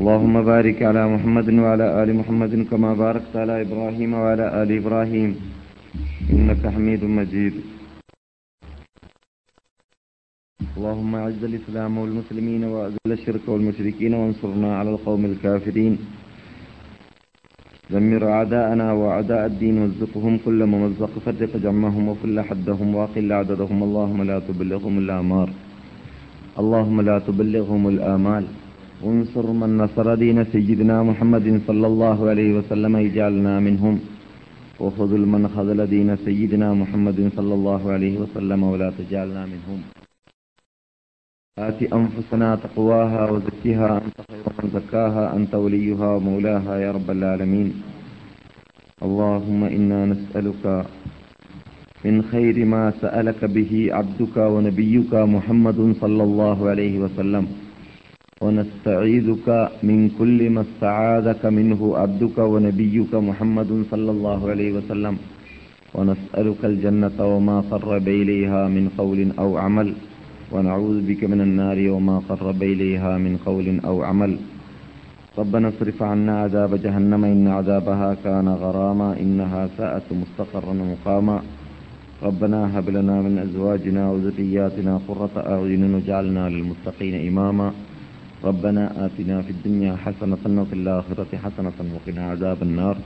اللهم بارك على محمد وعلى آل محمد كما باركت على إبراهيم وعلى آل إبراهيم. إنك حميد مجيد. اللهم أعز الإسلام والمسلمين وأذل الشرك والمشركين وانصرنا على القوم الكافرين. دمر أعداءنا وأعداء الدين وارزقهم كل ممزق فرق جمعهم وكل حدهم وأقل عددهم اللهم لا تبلغهم الآمار اللهم لا تبلغهم الآمال. انصر من نصر دين سيدنا محمد صلى الله عليه وسلم اجعلنا منهم. وخذل من خذل دين سيدنا محمد صلى الله عليه وسلم ولا تجعلنا منهم. آت أنفسنا تقواها وزكها أنت خير من زكاها أنت وليها ومولاها يا رب العالمين. اللهم إنا نسألك من خير ما سألك به عبدك ونبيك محمد صلى الله عليه وسلم. ونستعيذك من كل ما استعاذك منه عبدك ونبيك محمد صلى الله عليه وسلم. ونسألك الجنة وما قرب إليها من قول أو عمل. ونعوذ بك من النار وما قرب إليها من قول أو عمل. ربنا اصرف عنا عذاب جهنم إن عذابها كان غراما إنها ساءت مستقرا ومقاما. ربنا هب لنا من أزواجنا وذرياتنا قرة أعين وجعلنا للمتقين إماما. ربنا آتنا في الدنيا حسنة وفي الآخرة حسنة وقنا عذاب النار.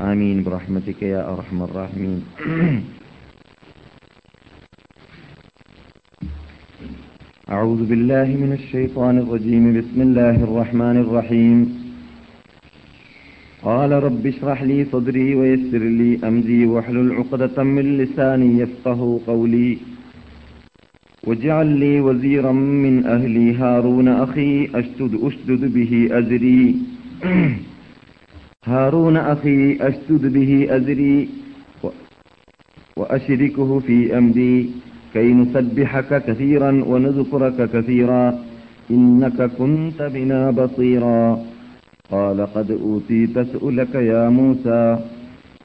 آمين. برحمتك يا أرحم الراحمين. أعوذ بالله من الشيطان الرجيم. بسم الله الرحمن الرحيم. قال رب اشرح لي صدري ويسر لي أمري واحلل عقدة من لساني يفقه قولي. واجعل لي وزيرا من أهلي هارون أخي أشتد أشدد به أزري. هارون أخي أشتد به أزري وأشركه في أمري. كي نسبحك كثيرا ونذكرك كثيرا. إنك كنت بنا بصيرا. قال قد أوتيت سؤلك يا موسى.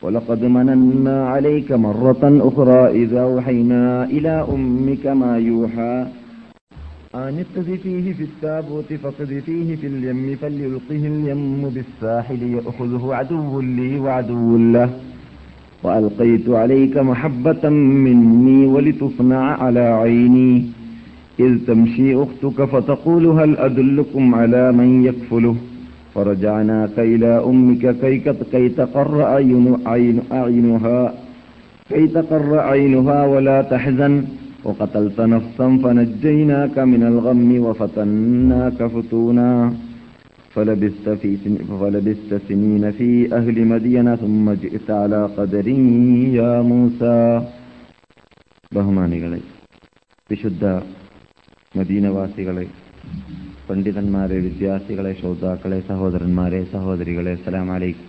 ولقد مننا عليك مرة أخرى إذا أوحينا إلى أمك ما يوحى. أن اقذفيه في التابوت فاقذفيه في اليم فليلقه اليم بالساحل يأخذه عدو لي وعدو له. وألقيت عليك محبة مني ولتصنع على عيني. إذ تمشي أختك فتقول هل أدلكم على من يكفله؟ فرجعناك إلى أمك كي, كي تقر عين عين أعينها كي تقر عينها ولا تحزن وقتلت نفسا فنجيناك من الغم وفتناك فتونا فلبست, في سن فلبست سنين في أهل مدين ثم جئت على قدر يا موسى ബഹുമാനികളെ വിശുദ്ധ മദീനവാസികളെ പണ്ഡിതന്മാരെ വിദ്യാർത്ഥികളെ ശ്രോതാക്കളെ സഹോദരന്മാരെ സഹോദരികളെ സലാം അലൈക്കും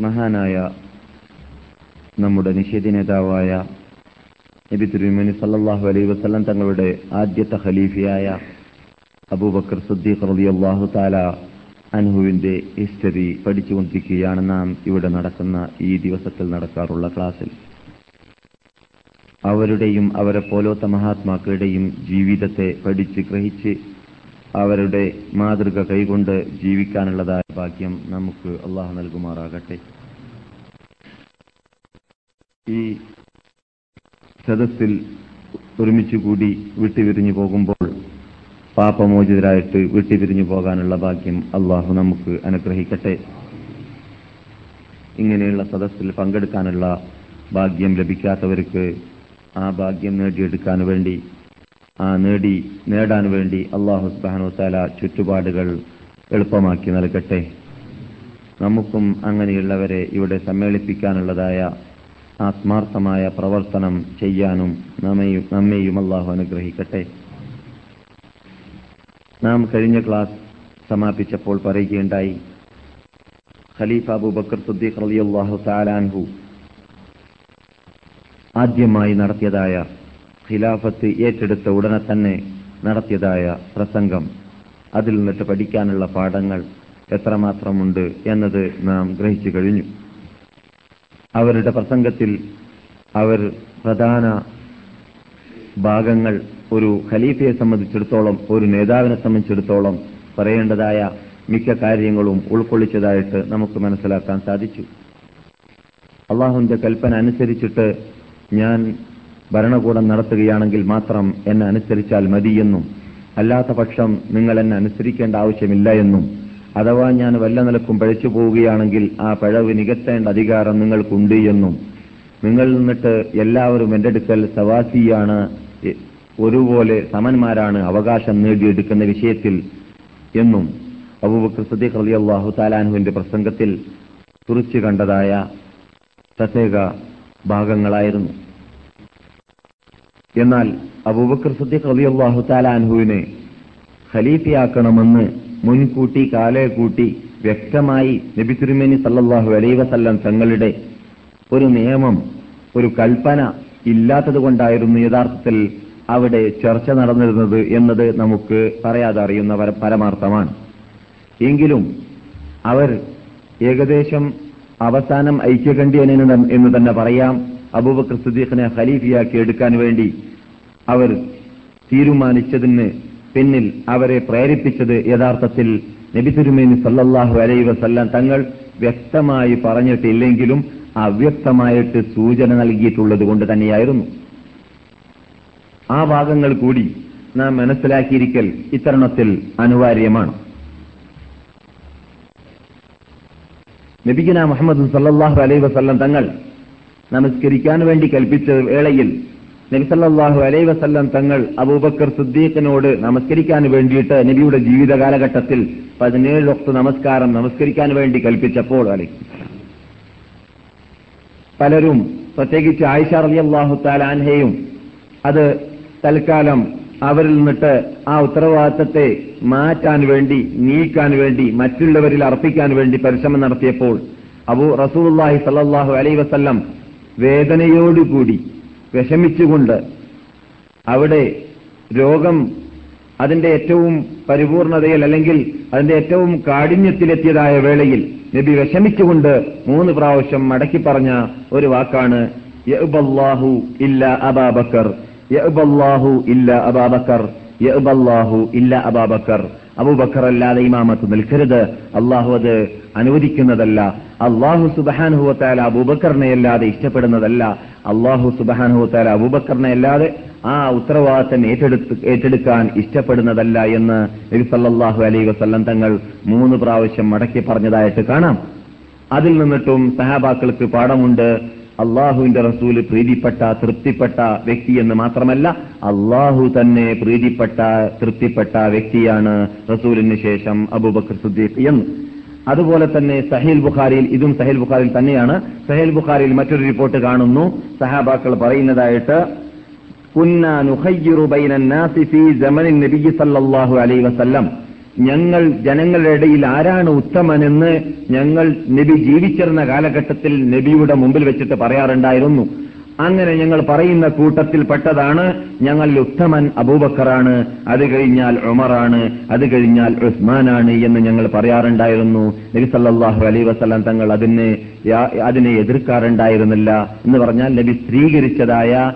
മഹാനായ നമ്മുടെ നിഷേധ നേതാവായ നബി തിരുമനി സല്ലാഹു അലൈ വസ്ലം തങ്ങളുടെ ആദ്യത്തെ ഖലീഫയായ അബൂബക്കർ സുദ്ദീഖ് റബി അള്ളാഹു താല അനുഹുവിന്റെ ഹിസ്റ്ററി പഠിച്ചുകൊണ്ടിരിക്കുകയാണ് നാം ഇവിടെ നടക്കുന്ന ഈ ദിവസത്തിൽ നടക്കാറുള്ള ക്ലാസ്സിൽ. അവരുടെയും അവരെ പോലോത്ത മഹാത്മാക്കളുടെയും ജീവിതത്തെ പഠിച്ച് ഗ്രഹിച്ച് അവരുടെ മാതൃക കൈകൊണ്ട് ജീവിക്കാനുള്ളതായ ഭാഗ്യം നമുക്ക് അള്ളാഹു നൽകുമാറാകട്ടെ. ഈ സദസ്സിൽ ഒരുമിച്ച് കൂടി വിട്ടുപിരിഞ്ഞു പോകുമ്പോൾ പാപമോചിതരായിട്ട് വിട്ടുപിരിഞ്ഞു പോകാനുള്ള ഭാഗ്യം അള്ളാഹു നമുക്ക് അനുഗ്രഹിക്കട്ടെ. ഇങ്ങനെയുള്ള സദസ്സിൽ പങ്കെടുക്കാനുള്ള ഭാഗ്യം ലഭിക്കാത്തവർക്ക് ആ ഭാഗ്യം നേടിയെടുക്കാൻ വേണ്ടി ആ നേടി നേടാൻ വേണ്ടി അള്ളാഹു സുബാനു താല ചുറ്റുപാടുകൾ എളുപ്പമാക്കി നൽകട്ടെ. നമുക്കും അങ്ങനെയുള്ളവരെ ഇവിടെ സമ്മേളിപ്പിക്കാനുള്ളതായ ആത്മാർത്ഥമായ പ്രവർത്തനം ചെയ്യാനും നമ്മയും നമ്മയും അള്ളാഹു അനുഗ്രഹിക്കട്ടെ. നാം കഴിഞ്ഞ ക്ലാസ് സമാപിച്ചപ്പോൾ പറയുകയുണ്ടായി ഖലീഫ അബൂബക്കർ സുദ്ദീഖ് റളിയല്ലാഹു താലാൻഹു ആദ്യമായി നടത്തിയതായ ഖിലാഫത്ത് ഏറ്റെടുത്ത ഉടനെ തന്നെ നടത്തിയതായ പ്രസംഗം. അതിൽ നിന്നിട്ട് പഠിക്കാനുള്ള പാഠങ്ങൾ എത്രമാത്രമുണ്ട് എന്നത് നാം ഗ്രഹിച്ചു കഴിഞ്ഞു. അവരുടെ പ്രസംഗത്തിൽ അവർ പ്രധാന ഭാഗങ്ങൾ ഒരു ഖലീഫയെ സംബന്ധിച്ചിടത്തോളം ഒരു നേതാവിനെ സംബന്ധിച്ചിടത്തോളം പറയേണ്ടതായ മിക്ക കാര്യങ്ങളും ഉൾക്കൊള്ളിച്ചതായിട്ട് നമുക്ക് മനസ്സിലാക്കാൻ സാധിച്ചു. അള്ളാഹുവിന്റെ കൽപ്പന അനുസരിച്ചിട്ട് ഞാൻ ഭരണകൂടം നടത്തുകയാണെങ്കിൽ മാത്രം എന്നെ അനുസരിച്ചാൽ മതിയെന്നും അല്ലാത്ത പക്ഷം നിങ്ങൾ എന്നെ അനുസരിക്കേണ്ട ആവശ്യമില്ല എന്നും അഥവാ ഞാൻ വല്ല നിലക്കും പഴിച്ചു പോവുകയാണെങ്കിൽ ആ പഴവ് നികത്തേണ്ട അധികാരം നിങ്ങൾക്കുണ്ട് എന്നും നിങ്ങൾ നിന്നിട്ട് എല്ലാവരും എന്റെ അടുക്കൽ സവാസിയാണ് ഒരുപോലെ സമന്മാരാണ് അവകാശം നേടിയെടുക്കുന്ന വിഷയത്തിൽ എന്നും അബൂബക്കർ താലാൻഹുവിന്റെ പ്രസംഗത്തിൽ കുറിച്ചു കണ്ടതായ പ്രത്യേക ഭാഗങ്ങളായിരുന്നു. എന്നാൽ അബൂബക്കർ സദ്ദീഖ് റളിയല്ലാഹു താലാൻഹുവിനെ ഖലീഫയാക്കണമെന്ന് മുൻകൂട്ടി കാലേ കൂട്ടി വ്യക്തമായി നബി തിരുമേനി സല്ലാഹു അലൈ വസല്ലം തങ്ങളുടെ ഒരു നിയമം ഒരു കൽപ്പന ഇല്ലാത്തത് കൊണ്ടായിരുന്നു യഥാർത്ഥത്തിൽ അവിടെ ചർച്ച നടന്നിരുന്നത് എന്നത് നമുക്ക് പറയാതെ അറിയുന്ന പരമാർത്ഥമാണ്. എങ്കിലും അവർ ഏകദേശം അവസാനം ഐക്യകണ്ഠ്യൻ എന്ന് തന്നെ പറയാം. അബൂബക്കർ സുദ്ദീഖിനെ ഖലീഫിയാക്കി എടുക്കാൻ വേണ്ടി അവർ തീരുമാനിച്ചതിന് പിന്നിൽ അവരെ പ്രേരിപ്പിച്ചത് യഥാർത്ഥത്തിൽ നബി തിരുമേനി സല്ലല്ലാഹു അലൈഹി വസല്ലം തങ്ങൾ വ്യക്തമായി പറഞ്ഞിട്ടില്ലെങ്കിലും അവ്യക്തമായിട്ട് സൂചന നൽകിയിട്ടുള്ളത് കൊണ്ട് തന്നെയായിരുന്നു. ആ ഭാഗങ്ങൾ കൂടി നാം മനസ്സിലാക്കിയിരിക്കൽ ഇത്തരണത്തിൽ അനിവാര്യമാണ്. നബിഗുന മുഹമ്മദ് സല്ലാഹു അലൈഹി വസല്ലം തങ്ങൾ നമസ്കരിക്കാൻ വേണ്ടി കൽപ്പിച്ച വേളയിൽ നബി സല്ലാഹു അലൈഹി വസല്ലം തങ്ങൾ അബൂബക്കർ സുദ്ദീഖിനോട് നമസ്കരിക്കാൻ വേണ്ടിയിട്ട് നബിയുടെ ജീവിത കാലഘട്ടത്തിൽ പതിനേഴ് വക്ത നമസ്കാരം നമസ്കരിക്കാൻ വേണ്ടി കൽപ്പിച്ചപ്പോൾ അല്ലെ പലരും പ്രത്യേകിച്ച് ആയിഷ റളിയല്ലാഹു അള്ളാഹു താലാൻഹയും അത് തൽക്കാലം അവരിൽ നിന്നിട്ട് ആ ഉത്തരവാദിത്തത്തെ മാറ്റാൻ വേണ്ടി നീക്കാൻ വേണ്ടി മറ്റുള്ളവരിൽ അർപ്പിക്കാൻ വേണ്ടി പരിശ്രമം നടത്തിയപ്പോൾ അബു റസൂലുള്ളാഹി സല്ലാഹു അലൈ വസല്ലം വേദനയോടുകൂടി വിഷമിച്ചുകൊണ്ട് അവിടെ രോഗം അതിന്റെ ഏറ്റവും പരിപൂർണതയിൽ അല്ലെങ്കിൽ അതിന്റെ ഏറ്റവും കാഠിന്യത്തിലെത്തിയതായ വേളയിൽ നബി വിഷമിച്ചുകൊണ്ട് മൂന്ന് പ്രാവശ്യം മടക്കി പറഞ്ഞ ഒരു വാക്കാണ് ഇല്ല അബാബക്കർ യഅ്ബല്ലാഹു ഇല്ല അബാബക്കർ യഅബല്ലാഹു ഇല്ല അബാബക്കർ. അബൂബക്കർ അല്ലാതെ ഇമാമത്ത് നിൽക്കരുത്. അള്ളാഹു അത് അനുവദിക്കുന്നതല്ല. അള്ളാഹു സുബഹാനുഹുവത്താല അബൂബക്കറിനെ അല്ലാതെ ഇഷ്ടപ്പെടുന്നതല്ല. അള്ളാഹു സുബഹാനുഹുവത്താല അബൂബക്കറിനെ അല്ലാതെ ആ ഉത്തരവാദിത്തം ഏറ്റെടുത്ത് ഏറ്റെടുക്കാൻ ഇഷ്ടപ്പെടുന്നതല്ല എന്ന് നബി സല്ലല്ലാഹു അലൈഹി വസല്ലം തങ്ങൾ മൂന്ന് പ്രാവശ്യം മടക്കി പറഞ്ഞതായിട്ട് കാണാം. അതിൽ നിന്നിട്ടും സഹാബാക്കൾക്ക് പാഠമുണ്ട്. അള്ളാഹുവിന്റെ റസൂൽ പ്രീതിപ്പെട്ട തൃപ്തിപ്പെട്ട വ്യക്തി എന്ന് മാത്രമല്ല അള്ളാഹു തന്നെ പ്രീതിപ്പെട്ട തൃപ്തിപ്പെട്ട വ്യക്തിയാണ് റസൂലിന് ശേഷം അബൂബക്കർ സുദ്ദീഖ് എന്ന്. അതുപോലെ തന്നെ സഹീൽ ബുഖാരിയിൽ ഇതും സഹീൽ ബുഖാരിയിൽ തന്നെയാണ്. സഹീൽ ബുഖാരിയിൽ മറ്റൊരു റിപ്പോർട്ട് കാണുന്നു. സഹാബാക്കൾ പറയുന്നതായിട്ട് കുന്ന നുഖയ്യിറു ബൈന നാസി ഫീ സമനിൻ നബി സല്ലല്ലാഹു അലൈഹി വസല്ലം. ഞങ്ങൾ ജനങ്ങളുടെ ഇടയിൽ ആരാണ് ഉത്തമനെന്ന് ഞങ്ങൾ നബി ജീവിച്ചിരുന്ന കാലഘട്ടത്തിൽ നബിയുടെ മുമ്പിൽ വെച്ചിട്ട് പറയാറുണ്ടായിരുന്നു. അങ്ങനെ ഞങ്ങൾ പറയുന്ന കൂട്ടത്തിൽപ്പെട്ടതാണ് ഞങ്ങൾ ഉത്തമൻ അബൂബക്കറാണ് അത് കഴിഞ്ഞാൽ ഉമറാണ് അത് കഴിഞ്ഞാൽ ഉസ്മാനാണ് എന്ന് ഞങ്ങൾ പറയാറുണ്ടായിരുന്നു. നബി സല്ലാഹു അലൈ വസ്ലാം തങ്ങൾ അതിനെ അതിനെ എതിർക്കാറുണ്ടായിരുന്നില്ല എന്ന് പറഞ്ഞാൽ നബി സ്ത്രീകരിച്ചതായ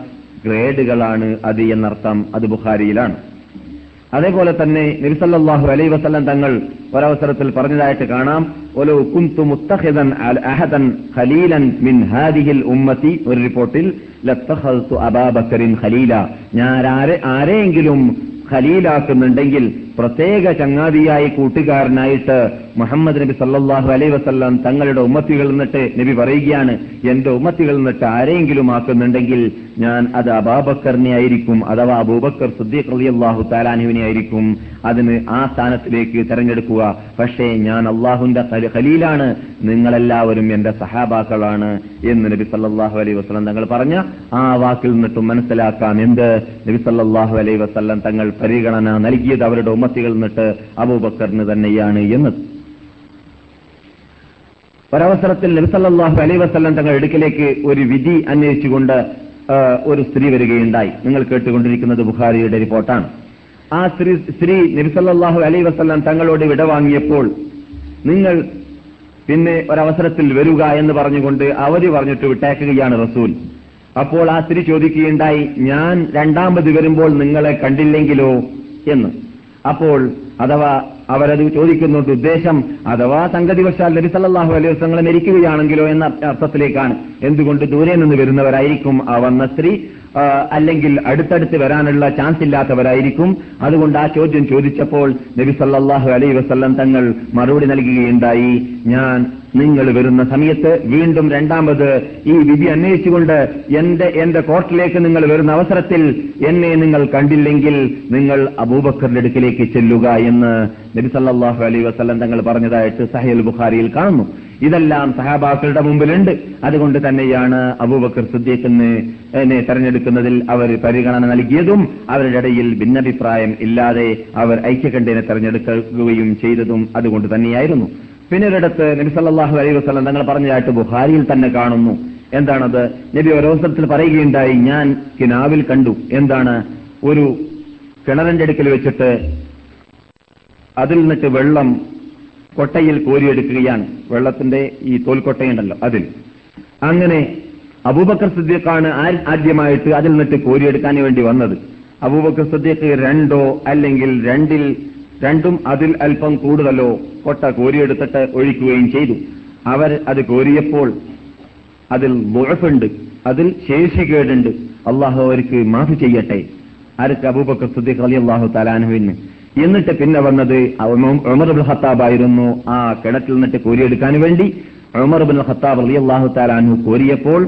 ഗ്രേഡുകളാണ് അത് എന്നർത്ഥം അത് ബുഖാരിയിലാണ്. അതേപോലെ തന്നെ നബിസല്ലാഹു അലൈ വസല്ലം തങ്ങൾ ഒരവസരത്തിൽ പറഞ്ഞതായിട്ട് കാണാം. ഒരു കുന്തു മുത്തഹിദൻ അഹദൻ ഖലീലൻ മിൻ ഹാദിഹിൽ ഉമ്മത്തി ഒരു റിപ്പോർട്ടിൽ ലത്തഖൽതു അബാബക്കറിൻ ഖലീല ഞാൻ ആരെ ആരെയെങ്കിലും ഖലീലാക്കുന്നുണ്ടെങ്കിൽ പ്രത്യേക ചങ്ങാതിയായി കൂട്ടുകാരനായിട്ട് മുഹമ്മദ് നബി സല്ലാഹു അലൈ വസ്ല്ലാം തങ്ങളുടെ ഉമ്മത്തികൾ നിന്നിട്ട് നബി പറയുകയാണ് എന്റെ ഉമ്മത്തികൾ നിന്നിട്ട് ആരെങ്കിലും ആക്കുന്നുണ്ടെങ്കിൽ ഞാൻ അത് അബാബക്കറിനെ ആയിരിക്കും അഥവാ അബൂബക്കർ സുദ്ദീഖ് അള്ളാഹു താലാനുവിനെ ആയിരിക്കും അതിന് ആ സ്ഥാനത്തിലേക്ക് തെരഞ്ഞെടുക്കുക. പക്ഷേ ഞാൻ അള്ളാഹുന്റെ ഖലി- ഖലീലാണ്. നിങ്ങളെല്ലാവരും എന്റെ സഹാബാക്കളാണ്. എന്ന് നബി സല്ലാഹു അലൈ വസല്ലം തങ്ങൾ പറഞ്ഞ ആ വാക്കിൽ നിന്നിട്ടും മനസ്സിലാക്കാം. എന്ത്? നബി സല്ലാഹു അലൈ വസല്ലം തങ്ങൾ പരിഗണന നൽകിയത് അവരുടെ ഉമ്മത്തികൾ നിന്നിട്ട് അബൂബക്കറിന് തന്നെയാണ് എന്നത്. ഒരവസരത്തിൽ നബിസല്ലാഹു അലൈ വസല്ലം തങ്ങൾ ഇടുക്കിലേക്ക് ഒരു വിധി അന്വേഷിച്ചുകൊണ്ട് ഒരു സ്ത്രീ വരികയുണ്ടായി. നിങ്ങൾ കേട്ടുകൊണ്ടിരിക്കുന്നത് ബുഖാരിയുടെ റിപ്പോർട്ടാണ്. ആ സ്ത്രീ സ്ത്രീ നബിസല്ലാഹു അലൈ വസല്ലം തങ്ങളോട് വിടവാങ്ങിയപ്പോൾ നിങ്ങൾ പിന്നെ ഒരവസരത്തിൽ വരിക എന്ന് പറഞ്ഞുകൊണ്ട് അവധി പറഞ്ഞിട്ട് വിട്ടേക്കുകയാണ് റസൂൽ. അപ്പോൾ ആ സ്ത്രീ ചോദിക്കുകയുണ്ടായി ഞാൻ രണ്ടാമത് വരുമ്പോൾ നിങ്ങളെ കണ്ടില്ലെങ്കിലോ? എന്ന്. അപ്പോൾ അഥവാ അവരത് ചോദിക്കുന്നുണ്ട് ഉദ്ദേശം അഥവാ സംഗതിവശാൽ നബി സല്ലല്ലാഹു അലൈഹി വസ്ലങ്ങളെ മരിക്കുകയാണെങ്കിലോ എന്ന അർത്ഥത്തിലേക്കാണ്. എന്തുകൊണ്ട് ദൂരെ നിന്ന് വരുന്നവരായിരിക്കും ആ വന്ന സ്ത്രീ? അല്ലെങ്കിൽ അടുത്തടുത്ത് വരാനുള്ള ചാൻസ് ഇല്ലാത്തവരായിരിക്കും. അതുകൊണ്ട് ആ ചോദ്യം ചോദിച്ചപ്പോൾ നബി സല്ലല്ലാഹു അലൈഹി വസ്ലം തങ്ങൾ മറുപടി നൽകുകയുണ്ടായി. ഞാൻ നിങ്ങൾ വരുന്ന സമയത്ത് വീണ്ടും രണ്ടാമത് ഈ വിധി അന്വേഷിച്ചുകൊണ്ട് എന്റെ എന്റെ കോർട്ടിലേക്ക് നിങ്ങൾ വരുന്ന അവസരത്തിൽ എന്നെ നിങ്ങൾ കണ്ടില്ലെങ്കിൽ നിങ്ങൾ അബൂബക്കറിന്റെ അടുക്കിലേക്ക് ചെല്ലുക എന്ന് നബി സല്ലല്ലാഹു അലൈഹി വസല്ലം തങ്ങൾ പറഞ്ഞതായിട്ട് സഹേൽ ബുഖാരിയിൽ കാണുന്നു. ഇതെല്ലാം സഹാബാക്കളുടെ മുമ്പിലുണ്ട്. അതുകൊണ്ട് തന്നെയാണ് അബൂബക്കർ സുദ്ദീഖിന് എന്നെ തെരഞ്ഞെടുക്കുന്നതിൽ അവർ പരിഗണന നൽകിയതും അവരുടെ ഇടയിൽ ഭിന്നഭിപ്രായം ഇല്ലാതെ അവർ ഐക്യകണ്ഠേനെ തെരഞ്ഞെടുക്കുകയും ചെയ്തതും അതുകൊണ്ട് തന്നെയായിരുന്നു. പിന്നീടത്ത് നബി സല്ലല്ലാഹു അലൈഹി വസ്ലം തങ്ങൾ പറഞ്ഞതായിട്ട് ബുഹാരിയിൽ തന്നെ കാണുന്നു. എന്താണത്? നബി ഓരോ സ്ഥലത്തിൽ പറയുകയുണ്ടായി ഞാൻ കിനാവിൽ കണ്ടു. എന്താണ്? ഒരു കിണറിന്റെ അടുക്കൽ വെച്ചിട്ട് അതിൽ നിന്നിട്ട് വെള്ളം കൊട്ടയിൽ കോരിയെടുക്കുകയാണ്. വെള്ളത്തിന്റെ ഈ തോൽക്കൊട്ടയുണ്ടല്ലോ അതിൽ. അങ്ങനെ അബൂബക്കർ ആ- ആദ്യമായിട്ട് അതിൽ നിന്നിട്ട് കോരിയെടുക്കാൻ വേണ്ടി വന്നത്? അബൂബക്കർ സദ്യക്ക് രണ്ടോ അല്ലെങ്കിൽ രണ്ടിൽ രണ്ടും അതിൽ അല്പം കൂടുതലോ കൊട്ട കോരിയെടുത്തിട്ട് ഒഴിക്കുകയും ചെയ്തു. അവർ അത് കോരിയപ്പോൾ അതിൽ മുഴപ്പുണ്ട് അതിൽ ശേഷികേടുണ്ട്. അള്ളാഹു അവർക്ക് മാഫി ചെയ്യട്ടെ. ആർക്ക് അബൂബക്കർ സുദ്ദീഖ് അലി അള്ളാഹു തലാനുവിന് എന്നിട്ട് പിന്നെ വന്നത് ഉമർ ബുൽ ഖത്താബ് ആയിരുന്നു. ആ കിണറ്റിൽ നിന്നിട്ട് കോരിയെടുക്കാൻ വേണ്ടി ഉമർ ബുൽ ഖത്താബ് അലി അള്ളാഹു താലാനു കോരിയപ്പോൾ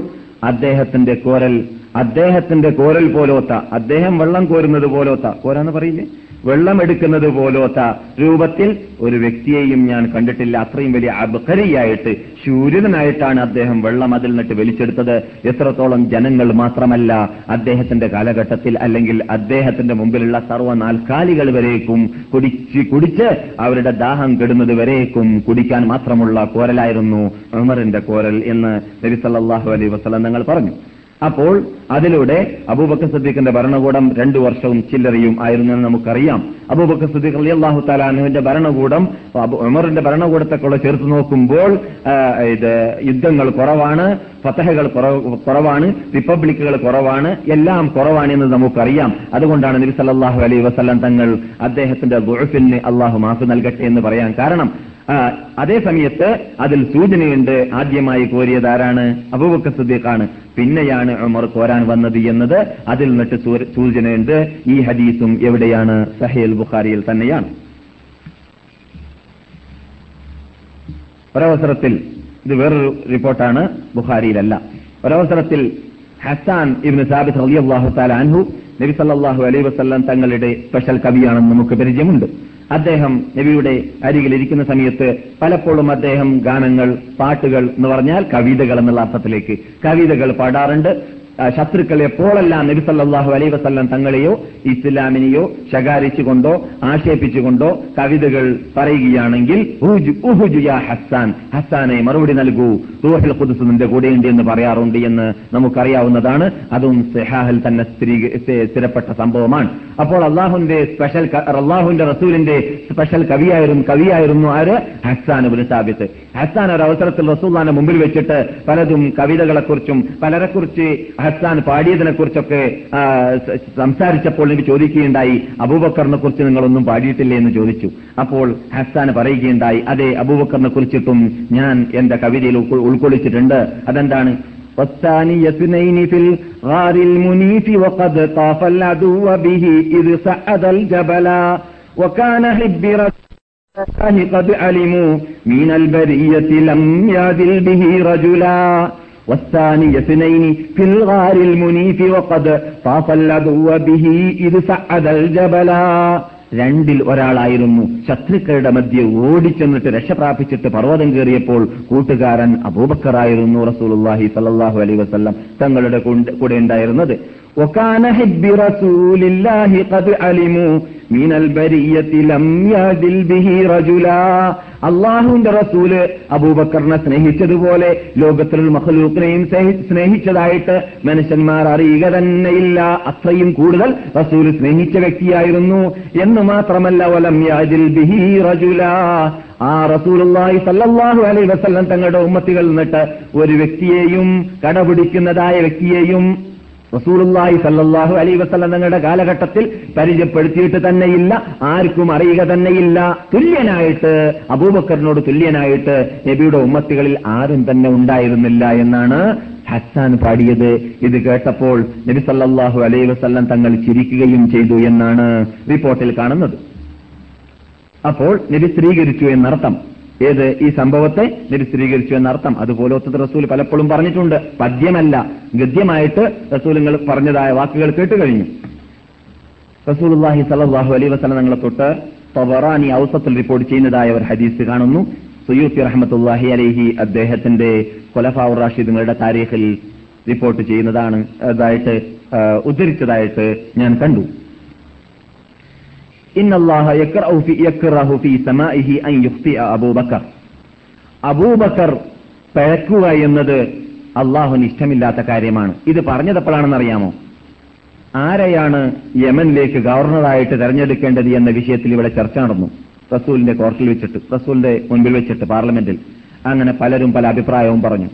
അദ്ദേഹത്തിന്റെ കോരൽ അദ്ദേഹത്തിന്റെ കോരൽ പോലോത്ത അദ്ദേഹം വെള്ളം കോരുന്നത് പോലോത്ത കോരാന്ന് പറയില്ലേ? വെള്ളം എടുക്കുന്നത് പോലോത്ത രൂപത്തിൽ ഒരു വ്യക്തിയെയും ഞാൻ കണ്ടിട്ടില്ല. അത്രയും വലിയ അബക്കരിയായിട്ട് ശൂര്യനായിട്ടാണ് അദ്ദേഹം വെള്ളം അതിൽ നിന്നിട്ട് വലിച്ചെടുത്തത്. എത്രത്തോളം ജനങ്ങൾ മാത്രമല്ല അദ്ദേഹത്തിന്റെ കാലഘട്ടത്തിൽ അല്ലെങ്കിൽ അദ്ദേഹത്തിന്റെ മുമ്പിലുള്ള സർവ നാൽക്കാലികൾ വരേക്കും കുടിച്ച് കുടിച്ച് അവരുടെ ദാഹം കെടുന്നത് വരേക്കും കുടിക്കാൻ മാത്രമുള്ള കോരലായിരുന്നു ഉമറിന്റെ കോരൽ എന്ന് നബി സല്ലല്ലാഹു അലൈഹി വസല്ലം തങ്ങൾ പറഞ്ഞു. അപ്പോൾ അതിലൂടെ അബൂബക്കർ സദ്ദീഖിന്റെ ഭരണകൂടം രണ്ടു വർഷവും ചില്ലറയും ആയിരുന്നു എന്ന് നമുക്കറിയാം. അബൂബക്കർ സദ്ദീഖ് അലി അള്ളാഹു താലാനുവിന്റെ ഭരണകൂടം ഉമറിന്റെ ഭരണകൂടത്തെക്കുള്ള ചേർത്ത് നോക്കുമ്പോൾ ഇത് യുദ്ധങ്ങൾ കുറവാണ് ഫതഹകൾ കുറവാണ് റിപ്പബ്ലിക്കുകൾ കുറവാണ് എല്ലാം കുറവാണ് എന്ന് നമുക്കറിയാം. അതുകൊണ്ടാണ് നബി സല്ലല്ലാഹു അലൈഹി വസല്ലം തങ്ങൾ അദ്ദേഹത്തിന്റെ ദുഅഫിന് അള്ളാഹു മാഫ് നൽകട്ടെ എന്ന് പറയാൻ കാരണം. അതേ സമയത്ത് അതിൽ സൂചനയുണ്ട്. ആദ്യമായി കോരിയത് ആരാണ്? അബൂബക്കർ സുദ്ദീഖാണ്. പിന്നെയാണ് ഉമർ കോരാൻ വന്നത് എന്നത്. അതിൽ നിന്നിട്ട് സൂചനയുണ്ട്. ഈ ഹദീസും എവിടെയാണ്? സഹേൽ ബുഖാരിയിൽ തന്നെയാണ്. ഒരവസരത്തിൽ ഇത് വേറൊരു റിപ്പോർട്ടാണ് ബുഖാരിയിലല്ല. ഒരവസരത്തിൽ ഹസാൻ ഇബ്നു സാബിത് റളിയല്ലാഹു തആല അൻഹു നബി സല്ലല്ലാഹു അലൈഹി വസല്ലം തങ്ങളുടെ സ്പെഷ്യൽ കവിയാണെന്ന് നമുക്ക് പരിചയമുണ്ട്. അദ്ദേഹം നബിയുടെ അരികിൽ ഇരിക്കുന്ന സമയത്ത് പലപ്പോഴും അദ്ദേഹം ഗാനങ്ങൾ പാട്ടുകൾ എന്ന് പറഞ്ഞാൽ കവിതകൾ എന്നുള്ള അർത്ഥത്തിലേക്ക് കവിതകൾ പാടാറുണ്ട്. ആ, പോളെല്ലാം എപ്പോഴെല്ലാം നബി സല്ലല്ലാഹു അലൈഹി വസല്ലം തങ്ങളെയോ ഇസ്ലാമിനെയോ ശകാരിച്ചുകൊണ്ടോ ആക്ഷേപിച്ചുകൊണ്ടോ കവിതകൾ പറയുകയാണെങ്കിൽ "ഉഹുജു, ഉഹുജു യാ ഹസ്സാൻ ഹസ്സാനെ മറുപടി നൽകൂ. റൂഹൽ ഖുദ്സ് നിന്റെ കൂടെയുണ്ട് എന്ന് പറയാറുണ്ട് എന്ന് നമുക്കറിയാവുന്നതാണ്. അതും സെഹാഹിൽ തന്നെ സ്ഥിരീ സ്ഥി- സ്ഥിരപ്പെട്ട സംഭവമാണ്. അപ്പോൾ അള്ളാഹുന്റെ സ്പെഷ്യൽ അള്ളാഹുന്റെ റസൂലിന്റെ സ്പെഷ്യൽ കവിയായിരുന്നു കവിയായിരുന്നു ആര്? ഹസ്സാൻ സാബിത്ത്. ഹസ്സാൻ ഒരു അവസരത്തിൽ റസൂല്ലാന്റെ മുമ്പിൽ വെച്ചിട്ട് പലതും കവിതകളെക്കുറിച്ചും പലരെക്കുറിച്ച് ഹസ്സാൻ പാടിയതിനെ കുറിച്ചൊക്കെ സംസാരിച്ചപ്പോൾ എനിക്ക് ചോദിക്കുകയുണ്ടായി അബൂബക്കറിനെ കുറിച്ച് നിങ്ങളൊന്നും പാടിയിട്ടില്ലേ എന്ന് ചോദിച്ചു അപ്പോൾ ഹസ്സാൻ പറയുകയുണ്ടായി അതെ അബൂബക്കറിനെ കുറിച്ചിട്ടും ഞാൻ എന്റെ കവിതയിൽ ഉൾക്കൊ- ഉൾക്കൊള്ളിച്ചിട്ടുണ്ട് അതെന്താണ് والثاني اثنين في الغار المنيف وقد طاف العدو به إذ سعد الجبلا وكان حب الله قد علموا من البرية لم يعدل به رجلا والثاني اثنين في الغار المنيف وقد طاف العدو به إذ سعد الجبلا രണ്ടിൽ ഒരാളായിരുന്നു ശത്രുക്കളുടെ മധ്യ ഓടിച്ചെന്നിട്ട് രക്ഷ പ്രാപിച്ചിട്ട് പർവ്വതം കയറിയപ്പോൾ കൂട്ടുകാരൻ അബൂബക്കറായിരുന്നു റസൂലുള്ളാഹി സല്ലല്ലാഹു അലൈഹി വസല്ലം തങ്ങളുടെ കൂടെ ഉണ്ടായിരുന്നത് وكان حب رسول الله قد علموا من البرية لم يعدل به رجلا അള്ളാഹുവിന്റെ റസൂല് അബൂബക്കറിനെ സ്നേഹിച്ചതുപോലെ ലോകത്തിലുള്ള മഹലൂക്കിനെയും സ്നേഹിച്ചതായിട്ട് മനുഷ്യന്മാർ അറിയുക തന്നെയില്ല അത്രയും കൂടുതൽ റസൂല് സ്നേഹിച്ച വ്യക്തിയായിരുന്നു എന്ന് മാത്രമല്ല വലം യാദിൽ ബിഹി റജുല ആ റസൂലുള്ളാഹി സല്ലല്ലാഹു അലൈഹി വസല്ലം തങ്ങളുടെ ഉമ്മത്തികൾ നിന്നിട്ട് ഒരു വ്യക്തിയെയും കടപിടിക്കുന്നതായ വ്യക്തിയെയും റസൂലുള്ളാഹി സല്ലല്ലാഹു അലൈഹി വസല്ലം തങ്ങളുടെ കാലഘട്ടത്തിൽ പരിചയപ്പെടുത്തിയിട്ട് തന്നെയില്ല. ആർക്കും അറിയുക തന്നെയില്ല. തുല്യനായിട്ട് അബൂബക്കറിനോട് തുല്യനായിട്ട് നബിയുടെ ഉമ്മത്തികളിൽ ആരും തന്നെ ഉണ്ടായിരുന്നില്ല എന്നാണ് ഹസ്സാൻ പാടിയത്. ഇത് കേട്ടപ്പോൾ നബി സല്ലല്ലാഹു അലൈഹി വസല്ലം തങ്ങൾ ചിരിക്കുകയും ചെയ്തു എന്നാണ് റിപ്പോർട്ടിൽ കാണുന്നത്. അപ്പോൾ നബി സ്ത്രീകരിച്ചു എന്നർത്ഥം ഏത് ഈ സംഭവത്തെ നിരസ്ത്രീകരിച്ചു എന്നർത്ഥം. അതുപോലെ ഒത്തത് റസൂൽ പലപ്പോഴും പറഞ്ഞിട്ടുണ്ട്. പദ്യമല്ല. ഗദ്യമായിട്ട് റസൂലുകൾ പറഞ്ഞതായ വാക്കുകൾ കേട്ട് കഴിഞ്ഞു. റസൂലുള്ളാഹി സലാഹു അലൈഹി വസ്ലം തങ്ങളെ തൊട്ട് തബറാനി ഔസത്തിൽ റിപ്പോർട്ട് ചെയ്യുന്നതായ ഒരു ഹദീസ് കാണുന്നു. സുയൂത്തി റഹ്മത്തുല്ലാഹി അലൈഹി അദ്ദേഹത്തിന്റെ കൊലഫാവുർ റാഷിദുകളുടെ താരീഖിൽ റിപ്പോർട്ട് ചെയ്യുന്നതാണ്. അതായിട്ട് ഉദ്ധരിച്ചതായിട്ട് ഞാൻ കണ്ടു. അബൂബക്കർ. അബൂബക്കർ പിഴക്കുക എന്നത് അള്ളാഹുന് ഇഷ്ടമില്ലാത്ത കാര്യമാണ്. ഇത് പറഞ്ഞതപ്പോഴാണെന്ന് അറിയാമോ? ആരെയാണ് യമനിലേക്ക് ഗവർണറായിട്ട് തെരഞ്ഞെടുക്കേണ്ടത് എന്ന വിഷയത്തിൽ ഇവിടെ ചർച്ച നടന്നു. റസൂലിന്റെ കോർട്ടിൽ വെച്ചിട്ട് റസൂലിന്റെ മുൻപിൽ വെച്ചിട്ട് പാർലമെന്റിൽ. അങ്ങനെ പലരും പല അഭിപ്രായവും പറഞ്ഞു.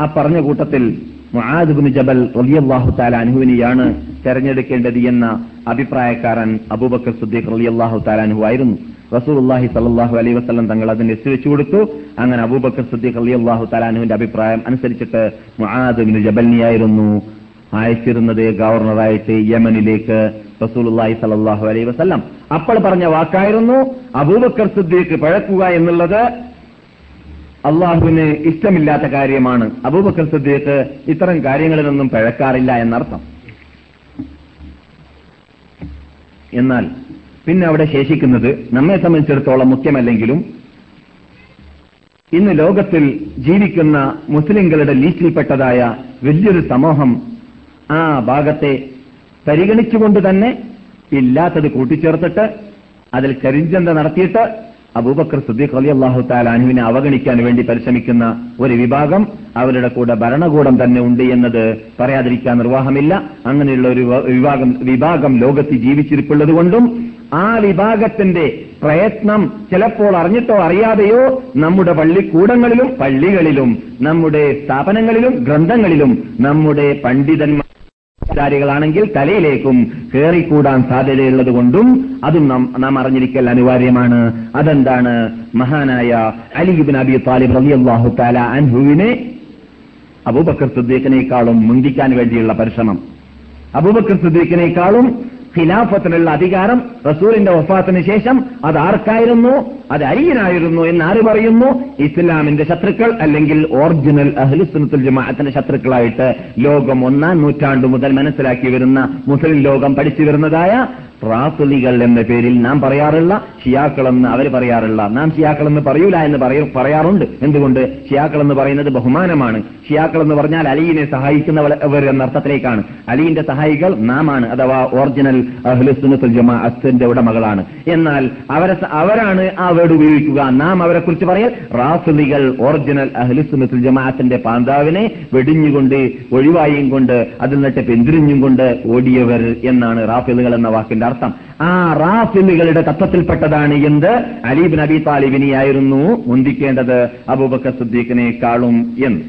ആ പറഞ്ഞ കൂട്ടത്തിൽ മുആദുബിന് ജബൽ റലിയല്ലാഹു താല അനുഹുവിനെയാണ് തെരഞ്ഞെടുക്കേണ്ടത് എന്ന അഭിപ്രായക്കാരൻ അബൂബക്കർ സുദ്ദീഖ് റലിയല്ലാഹു താലാനുഹു ആയിരുന്നു. റസൂലുള്ളാഹി സലാഹു അലൈ വസ്ലം തങ്ങൾ അതിന് എത്തിവെച്ചു കൊടുത്തു. അങ്ങനെ അബൂബക്കർ സുദ്ദീഖ് റളിയല്ലാഹു താലാനുവിന്റെ അഭിപ്രായം അനുസരിച്ചിട്ട് മുആദുബിന് ജബലിനെയായിരുന്നു അയച്ചിരുന്നത് ഗവർണറായിട്ട് യമനിലേക്ക് റസൂലുള്ളാഹി സലാഹു അലൈ വസ്ലം അപ്പോൾ പറഞ്ഞ വാക്കായിരുന്നു അബൂബക്കർ സുദ്ദീഖ് പഴക്കുക എന്നുള്ളത് അള്ളാഹുവിന് ഇഷ്ടമില്ലാത്ത കാര്യമാണ് അബൂബക്കർ സിദ്ദീഖ് ഇത്തരം കാര്യങ്ങളിലൊന്നും പഴക്കാറില്ല എന്നർത്ഥം. എന്നാൽ പിന്നെ അവിടെ ശേഷിക്കുന്നത് നമ്മെ സംബന്ധിച്ചിടത്തോളം മുഖ്യമല്ലെങ്കിലും ഇന്ന് ലോകത്തിൽ ജീവിക്കുന്ന മുസ്ലിങ്ങളുടെ ലീസ്റ്റിൽപ്പെട്ടതായ വലിയൊരു സമൂഹം ആ ഭാഗത്തെ പരിഗണിച്ചുകൊണ്ട് തന്നെ ഇല്ലാത്തത് കൂട്ടിച്ചേർത്തിട്ട് അതിൽ കരിഞ്ചന്ത നടത്തിയിട്ട് അബൂബക്കർ സുദ്ദീഖ് അലി അള്ളാഹു താലാനുവിനെ അവഗണിക്കാൻ വേണ്ടി പരിശ്രമിക്കുന്ന ഒരു വിഭാഗം അവരുടെ കൂടെ ഭരണകൂടം തന്നെ ഉണ്ട് എന്നത് പറയാതിരിക്കാൻ നിർവാഹമില്ല. അങ്ങനെയുള്ള ഒരു വിഭാഗം വിഭാഗം ലോകത്ത് ജീവിച്ചിരിപ്പുള്ളത് കൊണ്ടും ആ വിഭാഗത്തിന്റെ പ്രയത്നം ചിലപ്പോൾ അറിഞ്ഞിട്ടോ അറിയാതെയോ നമ്മുടെ പള്ളിക്കൂടങ്ങളിലും പള്ളികളിലും നമ്മുടെ സ്ഥാപനങ്ങളിലും ഗ്രന്ഥങ്ങളിലും നമ്മുടെ പണ്ഡിതന്മാർ ാണെങ്കിൽ തലയിലേക്കും കയറിക്കൂടാൻ സാധ്യതയുള്ളത് കൊണ്ടും അതും നാം നാം അറിഞ്ഞിരിക്കൽ അനിവാര്യമാണ്. അതെന്താണ്? മഹാനായ അലിബിൻ അബി താലിബ് റളിയല്ലാഹു താല അൻഹുവിനെ അബൂബക്കർ സിദ്ദീഖിനേക്കാളും മുന്തിക്കാൻ വേണ്ടിയുള്ള പരിശ്രമം. അബൂബക്കർ സിദ്ദീഖിനേക്കാളും ഖിലാഫത്തിനുള്ള അധികാരം റസൂലിന്റെ വഫാത്തിന് ശേഷം അത് ആർക്കായിരുന്നു? അത് അരിയനായിരുന്നു എന്ന് ആര് പറയുന്നു? ഇസ്ലാമിന്റെ ശത്രുക്കൾ അല്ലെങ്കിൽ ഒറിജിനൽ അഹ്ലുസുനത്തുൽ ജമാഅത്തിന്റെ ശത്രുക്കളായിട്ട് ലോകം ഒന്നാം നൂറ്റാണ്ടു മുതൽ മനസ്സിലാക്കി വരുന്ന മുസ്ലിം ലോകം പഠിച്ചു വരുന്നതായ റാസുലികൾ എന്ന പേരിൽ നാം പറയാറുള്ള ഷിയാക്കളെന്ന് അവർ പറയാറുള്ള നാം ഷിയാക്കളെന്ന് പറയൂല എന്ന് പറയാറുണ്ട്. എന്തുകൊണ്ട്? ഷിയാക്കൾ എന്ന് പറയുന്നത് ബഹുമാനമാണ്. ഷിയാക്കൾ എന്ന് പറഞ്ഞാൽ അലിയിനെ സഹായിക്കുന്നവർ എന്ന അർത്ഥത്തിലേക്കാണ്. അലിന്റെ സഹായികൾ നാമാണ് അഥവാ ഒറിജിനൽ അഹ്ലുസുനത്തുൽ ജമാഅത്തിന്റെ ഉടമകളാണ്. എന്നാൽ അവരെ അവരാണ് ആ വേർഡ് ഉപയോഗിക്കുക. നാം അവരെ കുറിച്ച് പറയൽ റാസുലികൾ ഒറിജിനൽ ജമാഅത്തിന്റെ പാന്താവിനെ വെടിഞ്ഞുകൊണ്ട് ഒഴിവായും കൊണ്ട് അതിൽ നിന്നിട്ട് പിന്തിരിഞ്ഞും കൊണ്ട് ഓടിയവർ എന്നാണ് റാഫിലുകൾ എന്ന വാക്കിന്റെ അർത്ഥം ആ റാഫിലുകളുടെ തത്വത്തിൽപ്പെട്ടതാണ് എന്ത്? അലീബ് നബി താലിബിനിയായിരുന്നു മുന്തിക്കേണ്ടത് അബൂബക്കർ സുദ്ദീഖിനേക്കാളും എന്ന്.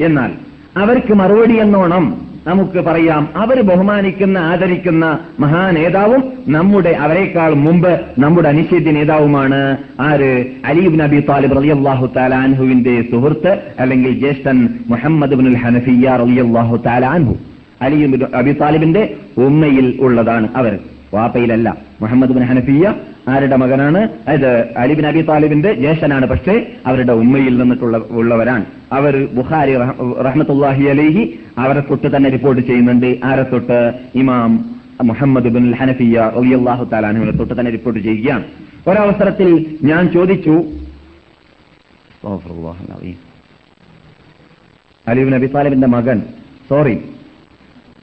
എന്നാൽ അവർക്ക് മറുപടി എന്നോണം നമുക്ക് പറയാം. അവർ ബഹുമാനിക്കുന്ന ആദരിക്കുന്ന മഹാനേതാവും നമ്മുടെ അവരെക്കാൾ മുമ്പ് നമ്മുടെ അനിശ്ചിത നേതാവുമാണ്. ആര്? അലീബ് നബി താലിബ് റളിയല്ലാഹു താലാൻഹുവിന്റെ സുഹൃത്ത് അല്ലെങ്കിൽ ജ്യേഷ്ഠൻ മുഹമ്മദ് ബിൻ ഹനഫിയ റളിയല്ലാഹു താലാൻഹു അലി ബിൻ അബി താലിബിന്റെ ഉമ്മയിൽ ഉള്ളതാണ് അവർ. വാപ്പയിലല്ല. മുഹമ്മദ് ബിൻ ഹനഫിയ ആരുടെ മകനാണ്? അത് അലിബിൻ അബി താലിബിന്റെ ജ്യേഷ്ഠനാണ്. പക്ഷേ അവരുടെ ഉമ്മയിൽ നിന്നിട്ടുള്ള ഉള്ളവരാണ്. അവർ ബുഹാരി റഹ്മത്തുല്ലാഹി അലൈഹി അവരെ തൊട്ട് തന്നെ റിപ്പോർട്ട് ചെയ്യുന്നുണ്ട്. ആരെ തൊട്ട്? ഇമാം മുഹമ്മദ് ബിൻ ഹനഫിയ അലിയല്ലാഹു താലാനുവിനെ തൊട്ട് തന്നെ റിപ്പോർട്ട് ചെയ്യുകയാണ്. ഒരവസരത്തിൽ ഞാൻ ചോദിച്ചു അലിബിൻ അബി താലിബിന്റെ മകൻ സോറി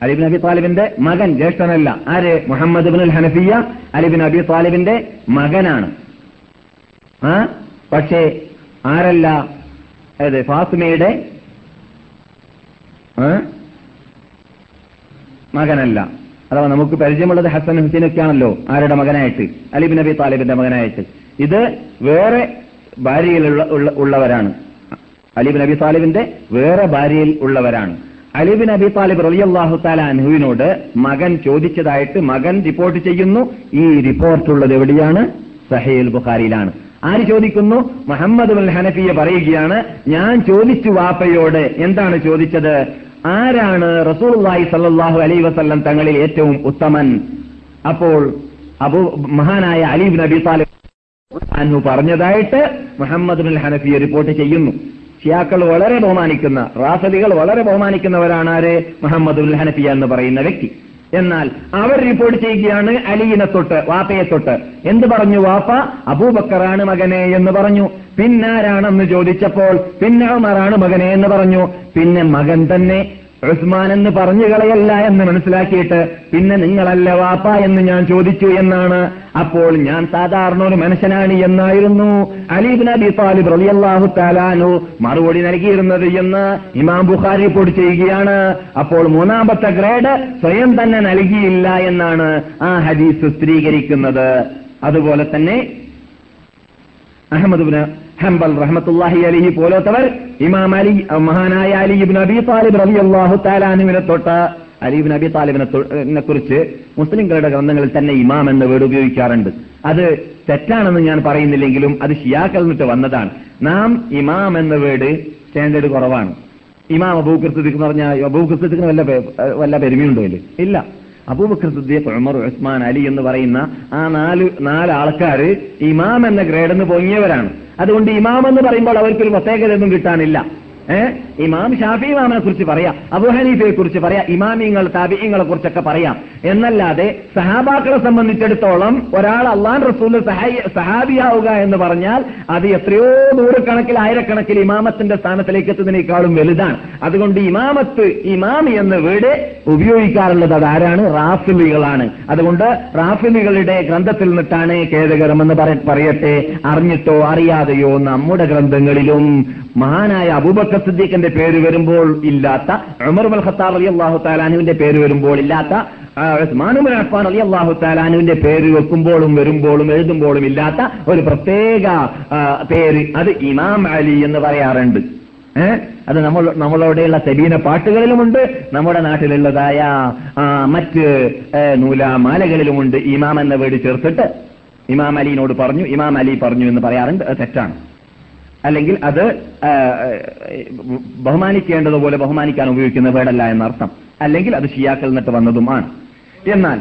അലിബിൻ അബി താലിബിന്റെ മകൻ ജ്യേഷ്ഠനല്ല. ആര്? മുഹമ്മദ് ബിൻ ഹനഫിയ അലിബിൻ അബി താലിബിന്റെ മകനാണ്. ആ? പക്ഷേ ആരല്ല? അതെ ഫാത്തിമയുടെ ആ? മകനല്ല. അഥവാ നമുക്ക് പരിചയമുള്ളത് ഹസൻ ഒക്കെയാണല്ലോ ആരുടെ മകനായിട്ട്? അലിബിൻ നബി താലിബിന്റെ മകനായിട്ട്. ഇത് വേറെ ഭാര്യയിലുള്ള ഉള്ളവരാണ്. അലിബിൻ നബി താലിബിന്റെ വേറെ ഭാര്യയിൽ ഉള്ളവരാണ്. അലിബിൻ അബി താലിബ് റളിയല്ലാഹു താല അൻഹുവിനോട് മകൻ ചോദിച്ചതായിട്ട് മകൻ റിപ്പോർട്ട് ചെയ്യുന്നു. ഈ റിപ്പോർട്ടുള്ളത് എവിടെയാണ്? സഹേൽ ബുഖാരിയിലാണ്. ആര് ചോദിക്കുന്നു? മുഹമ്മദ് ബിൻ ഹനഫിയ പറയുകയാണ് ഞാൻ ചോദിച്ചു വാപ്പയോട് എന്താണ് ചോദിച്ചത്? ആരാണ് റസൂലുള്ളാഹി സല്ലാഹു അലൈ വസല്ലം തങ്ങളിൽ ഏറ്റവും ഉത്തമൻ? അപ്പോൾ അബു മഹാനായ അലീബ് നബി താലിബ് പറഞ്ഞതായിട്ട് മുഹമ്മദ് ബിൻ ഹനഫിയ റിപ്പോർട്ട് ചെയ്യുന്നു. ഷിയാക്കൾ വളരെ ബഹുമാനിക്കുന്ന റാസദികൾ വളരെ ബഹുമാനിക്കുന്നവരാണ് ആര്? മുഹമ്മദ് ഉൽ ഹനഫിയ എന്ന് പറയുന്ന വ്യക്തി. എന്നാൽ അവർ റിപ്പോർട്ട് ചെയ്യുകയാണ് അലീനെ തൊട്ട് വാപ്പയെ തൊട്ട്. എന്ത് പറഞ്ഞു വാപ്പ? അബൂബക്കറാണ് മകനെ എന്ന് പറഞ്ഞു. പിന്നാരാണെന്ന് ചോദിച്ചപ്പോൾ പിന്നെ ഉമറാണ് മകനെ എന്ന് പറഞ്ഞു. പിന്നെ മകൻ തന്നെ ഉസ്മാൻ എന്ന് പറഞ്ഞു കളയല്ല എന്ന് മനസ്സിലാക്കിയിട്ട് പിന്നെ നിങ്ങളല്ല വാപ്പ എന്ന് ഞാൻ ചോദിച്ചു എന്നാണ്. അപ്പോൾ ഞാൻ സാധാരണ ഒരു മനുഷ്യനാണ് എന്നായിരുന്നു. അലീബ് നബി താലിബ് റളിയല്ലാഹു താലാനു മറുപടി നൽകിയിരുന്നത് എന്ന് ഇമാം ബുഖാരി റിപ്പോർട്ട് ചെയ്യുകയാണ്. അപ്പോൾ മൂന്നാമത്തെ ഗ്രേഡ് സ്വയം തന്നെ നൽകിയില്ല എന്നാണ് ആ ഹദീസ് സ്ഥിരീകരിക്കുന്നത്. അതുപോലെ തന്നെ അഹമ്മദ് ഹംബൽ റഹ്മത്തുല്ലാഹി അലിഹി പോലത്തവർ ഇമാം അലി മഹാനായ അലി ഇബ്ൻ അബി താലിബ് അള്ളാഹു താലാനുവിനെ തൊട്ട് അലി ഇബ്ൻ അബി താലിബിനെ കുറിച്ച് മുസ്ലിംകളുടെ ഗ്രന്ഥങ്ങളിൽ തന്നെ ഇമാം എന്ന വേർഡ് ഉപയോഗിക്കാറുണ്ട്. അത് തെറ്റാണെന്ന് ഞാൻ പറയുന്നില്ലെങ്കിലും അത് ഷിയാക്കൾ നിന്നിട്ട് വന്നതാണ്. നാം ഇമാം എന്ന വേർഡ് സ്റ്റാൻഡേർഡ് കുറവാണ്. ഇമാം സിദ്ദീഖ് എന്ന് പറഞ്ഞാൽ സിദ്ദീഖിന് വല്ല വല്ല പെരുമയുണ്ടോ ഇല്ല. അബൂബക്കർ സുദ്ദീഖ് ഉമർ ഉസ്മാൻ അലി എന്ന് പറയുന്ന ആ നാല് നാല് ആൾക്കാർ ഇമാം എന്ന ഗ്രേഡ് നിന്ന് പൊങ്ങിയവരാണ്. അതുകൊണ്ട് ഇമാം എന്ന് പറയുമ്പോൾ അവർക്കൊരു പ്രത്യേകതയൊന്നും കിട്ടാനില്ല. ഏഹ് ഇമാം ഷാഫി ഇമാമിനെ കുറിച്ച് പറയാം. അബുഹനീഫയെ കുറിച്ച് പറയാം. ഇമാമിങ്ങൾ താബിയങ്ങളെ കുറിച്ചൊക്കെ പറയാം. എന്നല്ലാതെ സഹാബാക്കളെ സംബന്ധിച്ചിടത്തോളം ഒരാൾ അള്ളാൻ റസൂൽ സഹാബിയാവുക എന്ന് പറഞ്ഞാൽ അത് എത്രയോ നൂറുകണക്കിൽ ആയിരക്കണക്കിൽ ഇമാമത്തിന്റെ സ്ഥാനത്തിലേക്ക് എത്തുന്നതിനേക്കാളും വലുതാണ്. അതുകൊണ്ട് ഇമാമത്ത് ഇമാമി എന്ന വീട് ഉപയോഗിക്കാറുള്ളത് അതാരാണ് റാഫിലികളാണ് അതുകൊണ്ട് റാഫിലികളുടെ ഗ്രന്ഥത്തിൽ നിന്നിട്ടാണ് ഖേദകരം എന്ന് പറയട്ടെ. അറിഞ്ഞിട്ടോ അറിയാതെയോ നമ്മുടെ ഗ്രന്ഥങ്ങളിലും മഹാനായ അബൂബക്കർ സിദ്ദീഖിന്റെ പേര് വരുമ്പോൾ ഇല്ലാത്ത ഉമർ ഉൽ ഖത്താർ അലി അള്ളാഹു താലാനുവിന്റെ പേര് വരുമ്പോൾ ഇല്ലാത്ത ആ, ഉസ്മാനുബിൻ അഫ്ഫാൻ അലി അള്ളാഹു താലാനുവിന്റെ പേര് വെക്കുമ്പോഴും വരുമ്പോഴും എഴുതുമ്പോഴും ഇല്ലാത്ത ഒരു പ്രത്യേക പേര്. അത് ഇമാം അലി എന്ന് പറയാറുണ്ട്. ഏഹ് അത് നമ്മൾ നമ്മളോടെയുള്ള സെബീന പാട്ടുകളിലുമുണ്ട് നമ്മുടെ നാട്ടിലുള്ളതായ മറ്റ് ഏ, നൂലാമാലകളിലുമുണ്ട് ഇമാം എന്ന വീട് ചേർത്തിട്ട് ഇമാം അലിനോട് പറഞ്ഞു ഇമാം അലി പറഞ്ഞു എന്ന് പറയാറുണ്ട്. അത് തെറ്റാണ്. അല്ലെങ്കിൽ അത് ബഹുമാനിക്കേണ്ടതുപോലെ ബഹുമാനിക്കാൻ ഉപയോഗിക്കുന്ന വേടല്ല എന്നർത്ഥം. അല്ലെങ്കിൽ അത് ഷിയാക്കൽ നിന്നിട്ട് വന്നതുമാണ് എന്നാൽ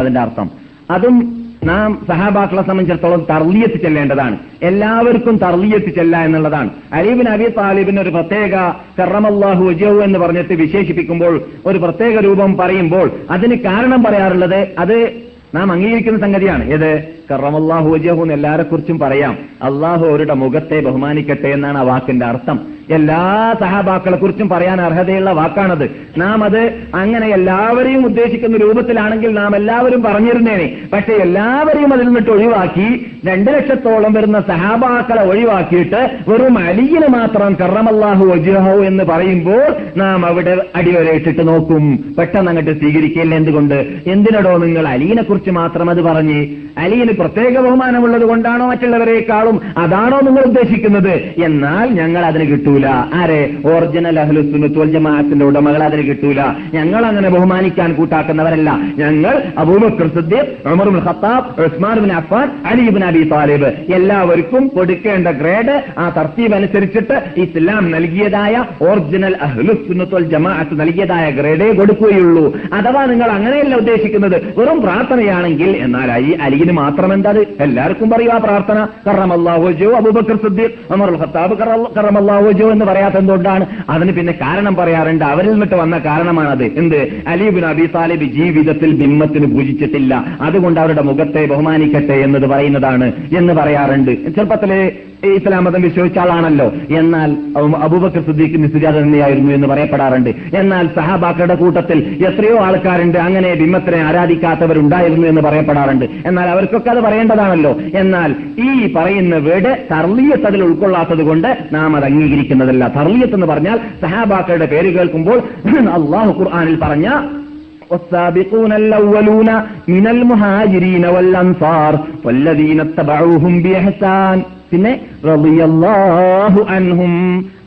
അതിന്റെ അർത്ഥം. അതും നാം സഹാബാക്കളെ സംബന്ധിച്ചിടത്തോളം തർലിയത്ത് ചെല്ലേണ്ടതാണ്. എല്ലാവർക്കും തർലിയത്ത് ചെല്ല എന്നുള്ളതാണ്. അലീബിൻ അബി താലിബിന് ഒരു പ്രത്യേക കറമല്ലാഹു വജഹു എന്ന് പറഞ്ഞിട്ട് വിശേഷിപ്പിക്കുമ്പോൾ ഒരു പ്രത്യേക രൂപം പറയുമ്പോൾ അതിന് കാരണം പറയാറുള്ളത് അത് നാം അംഗീകരിക്കുന്ന സംഗതിയാണ്. ഏത്? കറമല്ലാഹു വജഹു എന്ന് എല്ലാരെ കുറിച്ചും പറയാം. അള്ളാഹു അവരുടെ മുഖത്തെ ബഹുമാനിക്കട്ടെ എന്നാണ് ആ വാക്കിന്റെ അർത്ഥം. എല്ലാ സഹാബാക്കളെ കുറിച്ചും പറയാൻ അർഹതയുള്ള വാക്കാണത്. നാം അത് അങ്ങനെ എല്ലാവരെയും ഉദ്ദേശിക്കുന്ന രൂപത്തിലാണെങ്കിൽ നാം എല്ലാവരും പറഞ്ഞിരുന്നേനെ. പക്ഷെ എല്ലാവരെയും അതിൽ നിന്നിട്ട് ഒഴിവാക്കി രണ്ടു ലക്ഷത്തോളം വരുന്ന സഹാബാക്കളെ ഒഴിവാക്കിയിട്ട് വെറും അലിയിന് മാത്രം കറമല്ലാഹു വജുഹോ എന്ന് പറയുമ്പോൾ നാം അവിടെ അടിവരയിട്ടിട്ട് നോക്കും. പെട്ടെന്ന് അങ്ങോട്ട് സ്വീകരിക്കില്ല എന്തുകൊണ്ട്? എന്തിനടോ നിങ്ങൾ അലീനെ കുറിച്ച് മാത്രം അത് പറഞ്ഞ് അലീന് പ്രത്യേക ബഹുമാനമുള്ളത് കൊണ്ടാണോ മറ്റുള്ളവരെക്കാളും അതാണോ നിങ്ങൾ ഉദ്ദേശിക്കുന്നത്? എന്നാൽ ഞങ്ങൾ അതിന് കിട്ടൂല. ആരെ? ഒറിജിനൽ അഹ്ലുസുന്നത്തുൽ ജമാഅത്തിന്റെ ഉടമകൾ അതിന് കിട്ടൂല. ഞങ്ങൾ അങ്ങനെ ബഹുമാനിക്കാൻ കൂട്ടാക്കുന്നവരല്ല. ഞങ്ങൾ Abubakar Siddique Umar Khattab Usman bin Affan Ali Abi Talib. എല്ലാവർക്കും കൊടുക്കേണ്ട ഗ്രേഡ് ആ തർത്തീബ് അനുസരിച്ചിട്ട് ഇസ്ലാം നൽകിയതായ ഒറിജിനൽ അഹ്ലുസുന്നത്തുൽ ജമാഅത്ത് നൽകിയതായ ഗ്രേഡേ കൊടുക്കുകയുള്ളൂ. അഥവാ നിങ്ങൾ അങ്ങനെയല്ല ഉദ്ദേശിക്കുന്നത് വെറും പ്രാർത്ഥനയാണെങ്കിൽ എന്നാൽ ഈ അലിന് മാത്രം എന്താ എല്ലാവർക്കും പറയുക പ്രാർത്ഥന. പ്രാർത്ഥന കറമല്ലാഹുജോ അബൂബക്കർ സിദ്ദീഖ് ഉമർ ഖത്താബ് കറമല്ലാഹുജോ എന്ന് പറയാത്ത എന്തുകൊണ്ടാണ്? അതിന് പിന്നെ കാരണം പറയാറുണ്ട്. അവരിൽ നിന്നിട്ട് വന്ന കാരണമാണത്. എന്ത്? അലീബിൻ അബി താലിബ് ജീവിതത്തിൽ ബിംബത്തിന് പൂജിച്ചിട്ടില്ല അതുകൊണ്ട് അവരുടെ മുഖത്തെ ബഹുമാനിക്കട്ടെ എന്നത് പറയുന്നതാണ് എന്ന് പറയാറുണ്ട്. ചെറുപ്പത്തിലെ ഇസ്ലാം മതം വിശ്വസിച്ച ആളാണല്ലോ എന്നാൽ അബു- അബൂബക്കർ സിദ്ദീഖ് നിസ്തുജാത തന്നെയായിരുന്നു എന്ന് പറയപ്പെടാറുണ്ട് എന്നാൽ സഹാബാക്കളുടെ കൂട്ടത്തിൽ എത്രയോ ആൾക്കാരുണ്ട് അങ്ങനെ ബിംബത്തിനെ ആരാധിക്കാത്തവരുണ്ടായിരുന്നു എന്ന് പറയപ്പെടാറുണ്ട് എന്നാൽ അവർക്കൊക്കെ അത് പറയേണ്ടതാണല്ലോ എന്നാൽ ഈ പറയുന്ന വീട് തർലീയത്ത് അതിൽ ഉൾക്കൊള്ളാത്തത് കൊണ്ട് നാം അത് അംഗീകരിക്കുന്നതല്ല തർലീയത്ത് എന്ന് പറഞ്ഞാൽ സഹാബാക്കളുടെ പേര് കേൾക്കുമ്പോൾ അള്ളാഹു ഖുർആാനിൽ പറഞ്ഞ والسابقون الأولون من المهاجرين والأنصار والذين اتبعوهم بإحسان പിന്നെ റളിയല്ലാഹു അൻഹും.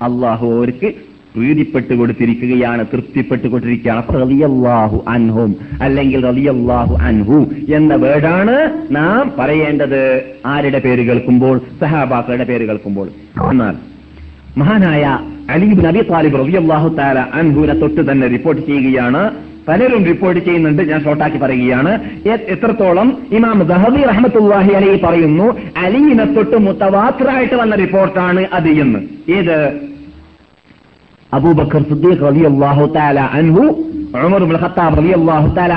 അള്ളാഹു അവർക്ക് പ്രീതിപ്പെട്ട് കൊടുത്തിരിക്കുകയാണ് തൃപ്തിപ്പെട്ട് കൊടുത്തിരിക്കുകയാണ്. അപ്പൊ റളിയല്ലാഹു അൻഹും അല്ലെങ്കിൽ റളിയല്ലാഹു അൻഹു എന്ന വേർഡാണ് നാം പറയേണ്ടത്. ആരുടെ പേര് കേൾക്കുമ്പോൾ? സഹാബാക്കളുടെ പേര് കേൾക്കുമ്പോൾ. എന്നാൽ മഹാനായ അലീബ് നബി താലിബ് റളിയല്ലാഹു താല അൻഹുവിനെ തൊട്ട് തന്നെ റിപ്പോർട്ട് ചെയ്യുകയാണ്. പലരും റിപ്പോർട്ട് ചെയ്യുന്നുണ്ട്. ഞാൻ ഷോർട്ടാക്കി പറയുകയാണ്. എത്രത്തോളം ഇമാം ദഹബി റഹമത്തുല്ലാഹി അലി പറയുന്നു അലീനെ തൊട്ട് മുത്തവാത്തറായിട്ട് വന്ന റിപ്പോർട്ടാണ് അത് എന്ന്. ഏത്? അബൂബക്കർ സിദ്ദീഖ് റളിയല്ലാഹു തആല അൻഹു ഉമർ ഖത്താബ്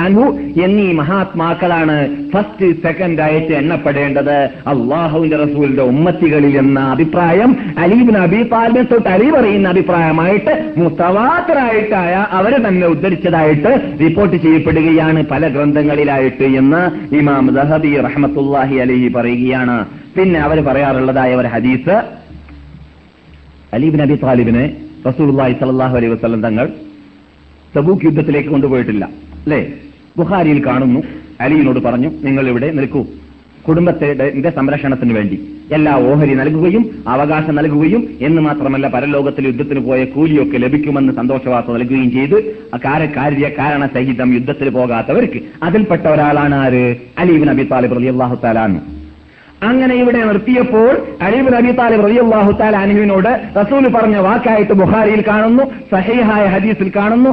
അൻഹു എന്നീ മഹാത്മാക്കളാണ് ഫസ്റ്റ് സെക്കൻഡ് ആയിട്ട് എണ്ണപ്പെടേണ്ടത്. അള്ളാഹുവിന്റെ റസൂലിന്റെ ഉമ്മത്തികളിൽ എന്ന അഭിപ്രായം അലീബിന് അബി താലിബിനെ തൊട്ട് അലി പറയുന്ന അഭിപ്രായമായിട്ട് മുത്തവാത്തറായിട്ടായ അവരെ തന്നെ ഉദ്ധരിച്ചതായിട്ട് റിപ്പോർട്ട് ചെയ്യപ്പെടുകയാണ് പല ഗ്രന്ഥങ്ങളിലായിട്ട് എന്ന് ഇമാം ദഹബി റഹമത്തുല്ലാഹി അലഹി പറയുകയാണ്. പിന്നെ അവർ പറയാറുള്ളതായ ഒരു ഹദീസ് അലീബിൻ അബി താലിബിനെ റസൂലുള്ളാഹി സ്വല്ലല്ലാഹു അലൈഹി വസല്ലം തങ്ങൾ തബൂക്ക് യുദ്ധത്തിലേക്ക് കൊണ്ടുപോയിട്ടില്ല. അല്ലേ? ബുഖാരിയിൽ കാണുന്നു. അലിയിനോട് പറഞ്ഞു നിങ്ങൾ ഇവിടെ നിൽക്കൂ കുടുംബത്തിന്റെ സംരക്ഷണത്തിന് വേണ്ടി. എല്ലാ ഓഹരി നൽകുകയും അവകാശം നൽകുകയും എന്ന് മാത്രമല്ല പരലോകത്തിൽ യുദ്ധത്തിന് പോയ കൂലിയൊക്കെ ലഭിക്കുമെന്ന് സന്തോഷവാർത്ത നൽകുകയും ചെയ്ത് കാര്യ കാരണ സഹിതം യുദ്ധത്തിൽ പോകാത്തവർക്ക് അതിൽപ്പെട്ട ഒരാളാണ് ആര്? അലീബിൻ അബി താലിബ് അള്ളാഹു തആലാൻ അങ്ങനെ ഇവിടെ നിർത്തിയപ്പോൾ അലീബ് നബി താലിബ് റബി അള്ളാഹു തആല അനുവിനോട് റസൂൽ പറഞ്ഞ വാക്കായിട്ട് ബുഹാരിയിൽ കാണുന്നു സഹീഹായ ഹദീസിൽ കാണുന്നു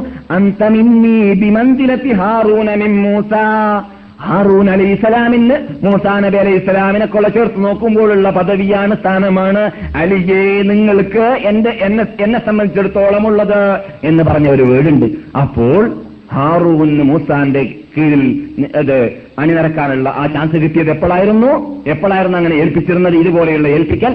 ഹാറൂൻ അലി ഇസ്ലാമിന് മൂസാ നബി അലൈഹി ഇസ്ലാമിനെ കൊള്ള ചേർത്ത് നോക്കുമ്പോഴുള്ള പദവിയാണ് സ്ഥാനമാണ് അലിയെ നിങ്ങൾക്ക് എന്റെ എന്നെ എന്നെ സംബന്ധിച്ചിടത്തോളം ഉള്ളത് എന്ന് പറഞ്ഞ ഒരു വീടുണ്ട് അപ്പോൾ ഹാറൂന് മൂസാന്റെ കീഴിൽ അത് അണിനിരക്കാനുള്ള ആ ചാൻസ് കിട്ടിയത് എപ്പോഴായിരുന്നു? എപ്പോഴായിരുന്നു അങ്ങനെ ഏൽപ്പിച്ചിരുന്നത്? ഇതുപോലെയുള്ള ഏൽപ്പിക്കൽ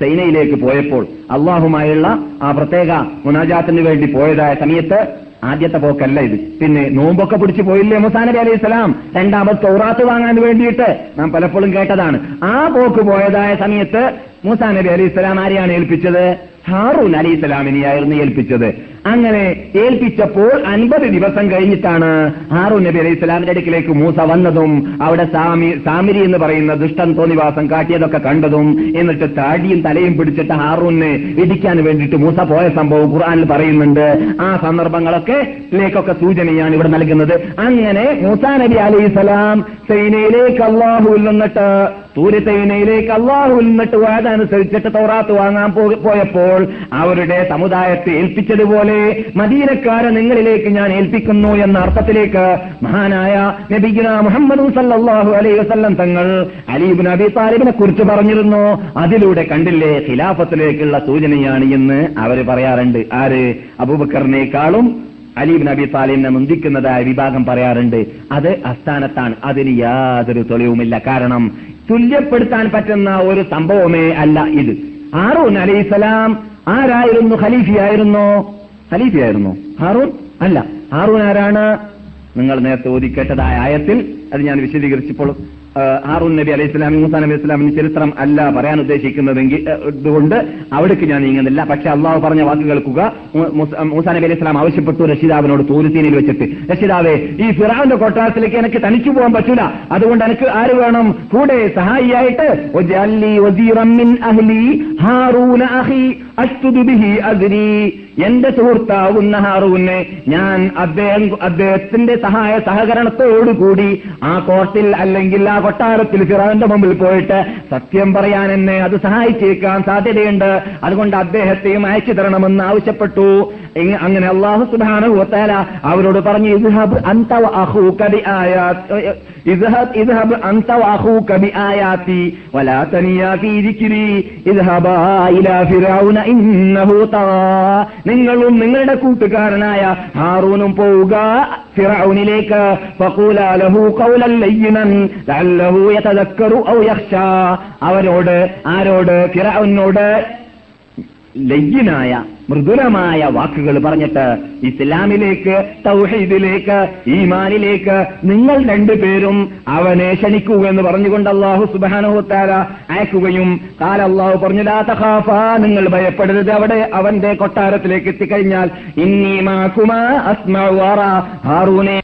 സൈനയിലേക്ക് പോയപ്പോൾ അള്ളാഹുമായുള്ള ആ പ്രത്യേക മുനാജാത്തിന് വേണ്ടി പോയതായ സമയത്ത് ആദ്യത്തെ പോക്കല്ല ഇത്. പിന്നെ നോമ്പൊക്കെ പിടിച്ചു പോയില്ലേ മുസാ നബി അലൈഹി സ്വലാം? രണ്ടാമത് തൗറാത്ത് വാങ്ങാൻ വേണ്ടിയിട്ട് നാം പലപ്പോഴും കേട്ടതാണ്. ആ പോക്ക് പോയതായ സമയത്ത് മൂസാ നബി അലി ഇസ്ലാം ആരെയാണ് ഏൽപ്പിച്ചത്? ഹാറൂൻ അലി ഇസ്ലാമിനെയായിരുന്നു ഏൽപ്പിച്ചത്. അങ്ങനെ ഏൽപ്പിച്ചപ്പോൾ അൻപത് ദിവസം കഴിഞ്ഞിട്ടാണ് ഹാറൂൻ നബി അലൈഹി ഇസ്ലാമിന്റെ അടുക്കിലേക്ക് മൂസ വന്നതും അവിടെ സാമി സാമിരി എന്ന് പറയുന്ന ദുഷ്ടൻ തോന്നിവാസം കാട്ടിയതൊക്കെ കണ്ടതും എന്നിട്ട് താടിയും തലയും പിടിച്ചിട്ട് ഹാറൂനെ ഇടിക്കാൻ വേണ്ടിയിട്ട് മൂസ പോയ സംഭവം ഖുർആനിൽ പറയുന്നുണ്ട്. ആ സന്ദർഭങ്ങളൊക്കെ ഇതിലേക്കൊക്കെ സൂചനയാണ് ഇവിടെ നൽകുന്നത്. അങ്ങനെ മൂസാ നബി അലൈഹി സ്വലാം സൈനയിലേക്ക് അള്ളാഹുവിൽ നിന്നിട്ട് സൂര്യസൈനയിലേക്ക് അള്ളാഹു നിന്നിട്ട് വാദനുസരിച്ചിട്ട് തോറാത്ത് വാങ്ങാൻ പോയപ്പോൾ അവരുടെ സമുദായത്തെ ഏൽപ്പിച്ചതുപോലെ മദീനക്കാരെ നിങ്ങളിലേക്ക് ഞാൻ ഏൽപ്പിക്കുന്നു എന്ന അർത്ഥത്തിലേക്ക് മഹാനായ നബിഗുന മുഹമ്മദ് സല്ലാഹു അലൈ വസല്ലം തങ്ങൾ അലീബിൻ അബി താലിബിനെ കുറിച്ച് പറഞ്ഞിരുന്നു. അതിലൂടെ കണ്ടില്ലേ ഖിലാഫത്തിലേക്കുള്ള സൂചനയാണ് എന്ന് അവർ പറയാറുണ്ട്. ആര്? അബൂബക്കറിനേക്കാളും അലീബ് നബി താലിമിനെ മുന്തിക്കുന്നതായ വിഭാഗം പറയാറുണ്ട്. അത് അസ്ഥാനത്താണ് അതിന് യാതൊരു തെളിവുമില്ല. കാരണം തുല്യപ്പെടുത്താൻ പറ്റുന്ന ഒരു സംഭവമേ അല്ല ഇത്. ഹാറൂൻ അലൈഹിസലാം ആരായിരുന്നു? ഖലീഫിയായിരുന്നോ? ഖലീഫിയായിരുന്നോ? ഹാറൂൻ അല്ല. ഹാറൂൻ ആരാണ്? നിങ്ങൾ നേരത്തെ ഓതി കേട്ടതായ ആയത്തിൽ അത് ഞാൻ വിശദീകരിച്ചപ്പോൾ ഹാറൂൻ നബി അലൈഹി സ്വലാമി മൂസാ നബി ഇസ്ലാമിന് ചരിത്രം അല്ല പറയാൻ ഉദ്ദേശിക്കുന്നതെങ്കിൽ കൊണ്ട് അവിടേക്ക് ഞാൻ നീങ്ങുന്നില്ല. പക്ഷെ അള്ളാഹു പറഞ്ഞ വാക്ക് കേൾക്കുക. മൂസാ നബി അലൈഹി സ്വലാം ആവശ്യപ്പെട്ടു രക്ഷിതാവിനോട് തൂരുത്തീനിൽ വെച്ചിട്ട്. രക്ഷിതാവേ ഈ ഫിറാവിന്റെ കൊട്ടാരത്തിലേക്ക് എനിക്ക് തനിച്ചു പോകാൻ പറ്റൂല. അതുകൊണ്ട് എനിക്ക് ആര് വേണം? കൂടെ സഹായിയായിട്ട് വജഅല്ലി വസീറൻ മിൻ അഹ്ലി ഹാറൂന അഖി അഷ്തുദു ബിഹി അദ്രി എന്റെ സുഹൃത്താവുന്ന ഹാറൂന് ഞാൻ അദ്ദേഹം അദ്ദേഹത്തിന്റെ സഹായ സഹകരണത്തോടുകൂടി ആ കോർട്ടിൽ അല്ലെങ്കിൽ ആ കൊട്ടാരത്തിൽ ഫിറാന്റെ മുമ്പിൽ പോയിട്ട് സത്യം പറയാൻ എന്നെ അത് സഹായിച്ചേക്കാൻ സാധ്യതയുണ്ട്. അതുകൊണ്ട് അദ്ദേഹത്തെയും അയച്ചു തരണമെന്ന് ആവശ്യപ്പെട്ടു. അങ്ങനെ അള്ളാഹു വതആല അവരോട് പറഞ്ഞു ബിആയാത് വലാ ഫീ ദിക്രി. ഇലാ ഇന്നഹു നിങ്ങളും നിങ്ങളുടെ കൂട്ടുകാരനായ ഹാറൂനും പോവുക ഫിറഔനിലേക്ക് ഫഖൂല ലഹു ഔ അവരോട് ആരോട്? ഫിറഔനോട് ലയ്യനായ മൃദുലമായ വാക്കുകൾ പറഞ്ഞിട്ട് ഇസ്ലാമിലേക്ക് തൗഹീദിലേക്ക് ഈമാനിലേക്ക് നിങ്ങൾ രണ്ടുപേരും അവനെ ക്ഷണിക്കുക എന്ന് പറഞ്ഞുകൊണ്ട് അള്ളാഹു സുബാനോത്താര അയക്കുകയും കാല അള്ളാഹു പറഞ്ഞു ലാ തഖാഫ നിങ്ങൾ ഭയപ്പെടരുത്. അവിടെ അവന്റെ കൊട്ടാരത്തിലേക്ക് എത്തിക്കഴിഞ്ഞാൽ അസ്മ ഹാറൂനെ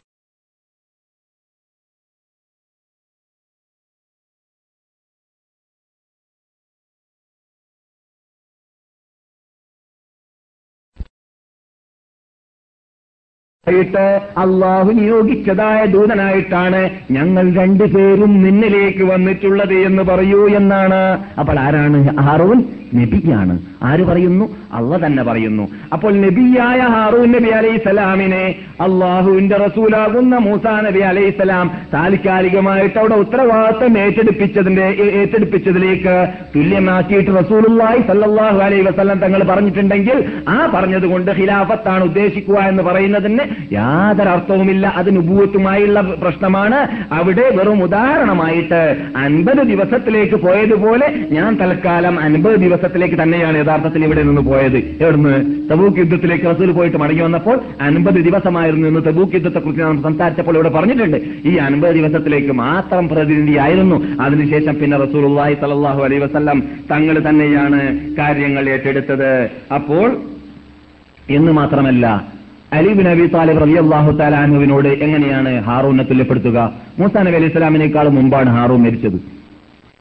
ആയിട്ട് അള്ളാഹു നിയോഗിച്ചതായ ദൂതനായിട്ടാണ് ഞങ്ങൾ രണ്ടുപേരും നിന്നിലേക്ക് വന്നിട്ടുള്ളത് എന്ന് പറയൂ എന്നാണ്. അപ്പോൾ ആരാണ്? ഹാറൂൻ നബിയാണ്. ആര് പറയുന്നു? അള്ള തന്നെ പറയുന്നു. അപ്പോൾ നബിയായ ഹാറൂൻ നബി അലൈഹി സ്വലാമിനെ അള്ളാഹുവിന്റെ റസൂലാകുന്ന മൂസ നബി അലൈഹി സ്വലാം താൽക്കാലികമായിട്ട് അവിടെ ഉത്തരവാദിത്തം ഏറ്റെടുപ്പിച്ചതിന്റെ ഏറ്റെടുപ്പിച്ചതിലേക്ക് തുല്യമാക്കിയിട്ട് റസൂലുള്ളായി സല്ലാഹു അലൈഹി വസല്ലം തങ്ങൾ പറഞ്ഞിട്ടുണ്ടെങ്കിൽ ആ പറഞ്ഞതുകൊണ്ട് ഖിലാഫത്താണ് ഉദ്ദേശിക്കുക എന്ന് പറയുന്നതിന് യാതൊരു അർത്ഥവുമില്ല അത് നുബൂത്തുമായുള്ള പ്രശ്നമാണ്. അവിടെ വെറും ഉദാഹരണമായിട്ട് അൻപത് ദിവസത്തിലേക്ക് പോയതുപോലെ ഞാൻ തൽക്കാലം അൻപത് ദിവസത്തിലേക്ക് തന്നെയാണ് യഥാർത്ഥത്തിൽ ഇവിടെ നിന്ന് പോയത്. എവിടുന്ന്? തബൂക്ക് യുദ്ധത്തിലേക്ക് റസൂൽ പോയിട്ട് മടങ്ങി വന്നപ്പോൾ അൻപത് ദിവസമായിരുന്നു എന്ന് തബൂക്ക് യുദ്ധത്തെ കുറിച്ച് നാം സംസാരിച്ചപ്പോൾ ഇവിടെ പറഞ്ഞിട്ടുണ്ട്. ഈ അൻപത് ദിവസത്തിലേക്ക് മാത്രം പ്രതിനിധിയായിരുന്നു. അതിനുശേഷം പിന്നെ റസൂലുള്ളാഹി സലാഹു അലൈ വസല്ലം തങ്ങൾ തന്നെയാണ് കാര്യങ്ങൾ ഏറ്റെടുത്തത്. അപ്പോൾ എന്ന് മാത്രമല്ല അലിബിൻ നബി താലിബ് അലി അള്ളാഹു താലാനുവിനോട് എങ്ങനെയാണ് ഹാറൂനെ തുല്യപ്പെടുത്തുക? മൂസാ നബി അലൈഹി സ്വലാമിനേക്കാൾ മുമ്പാണ് ഹാറൂൻ മരിച്ചത്.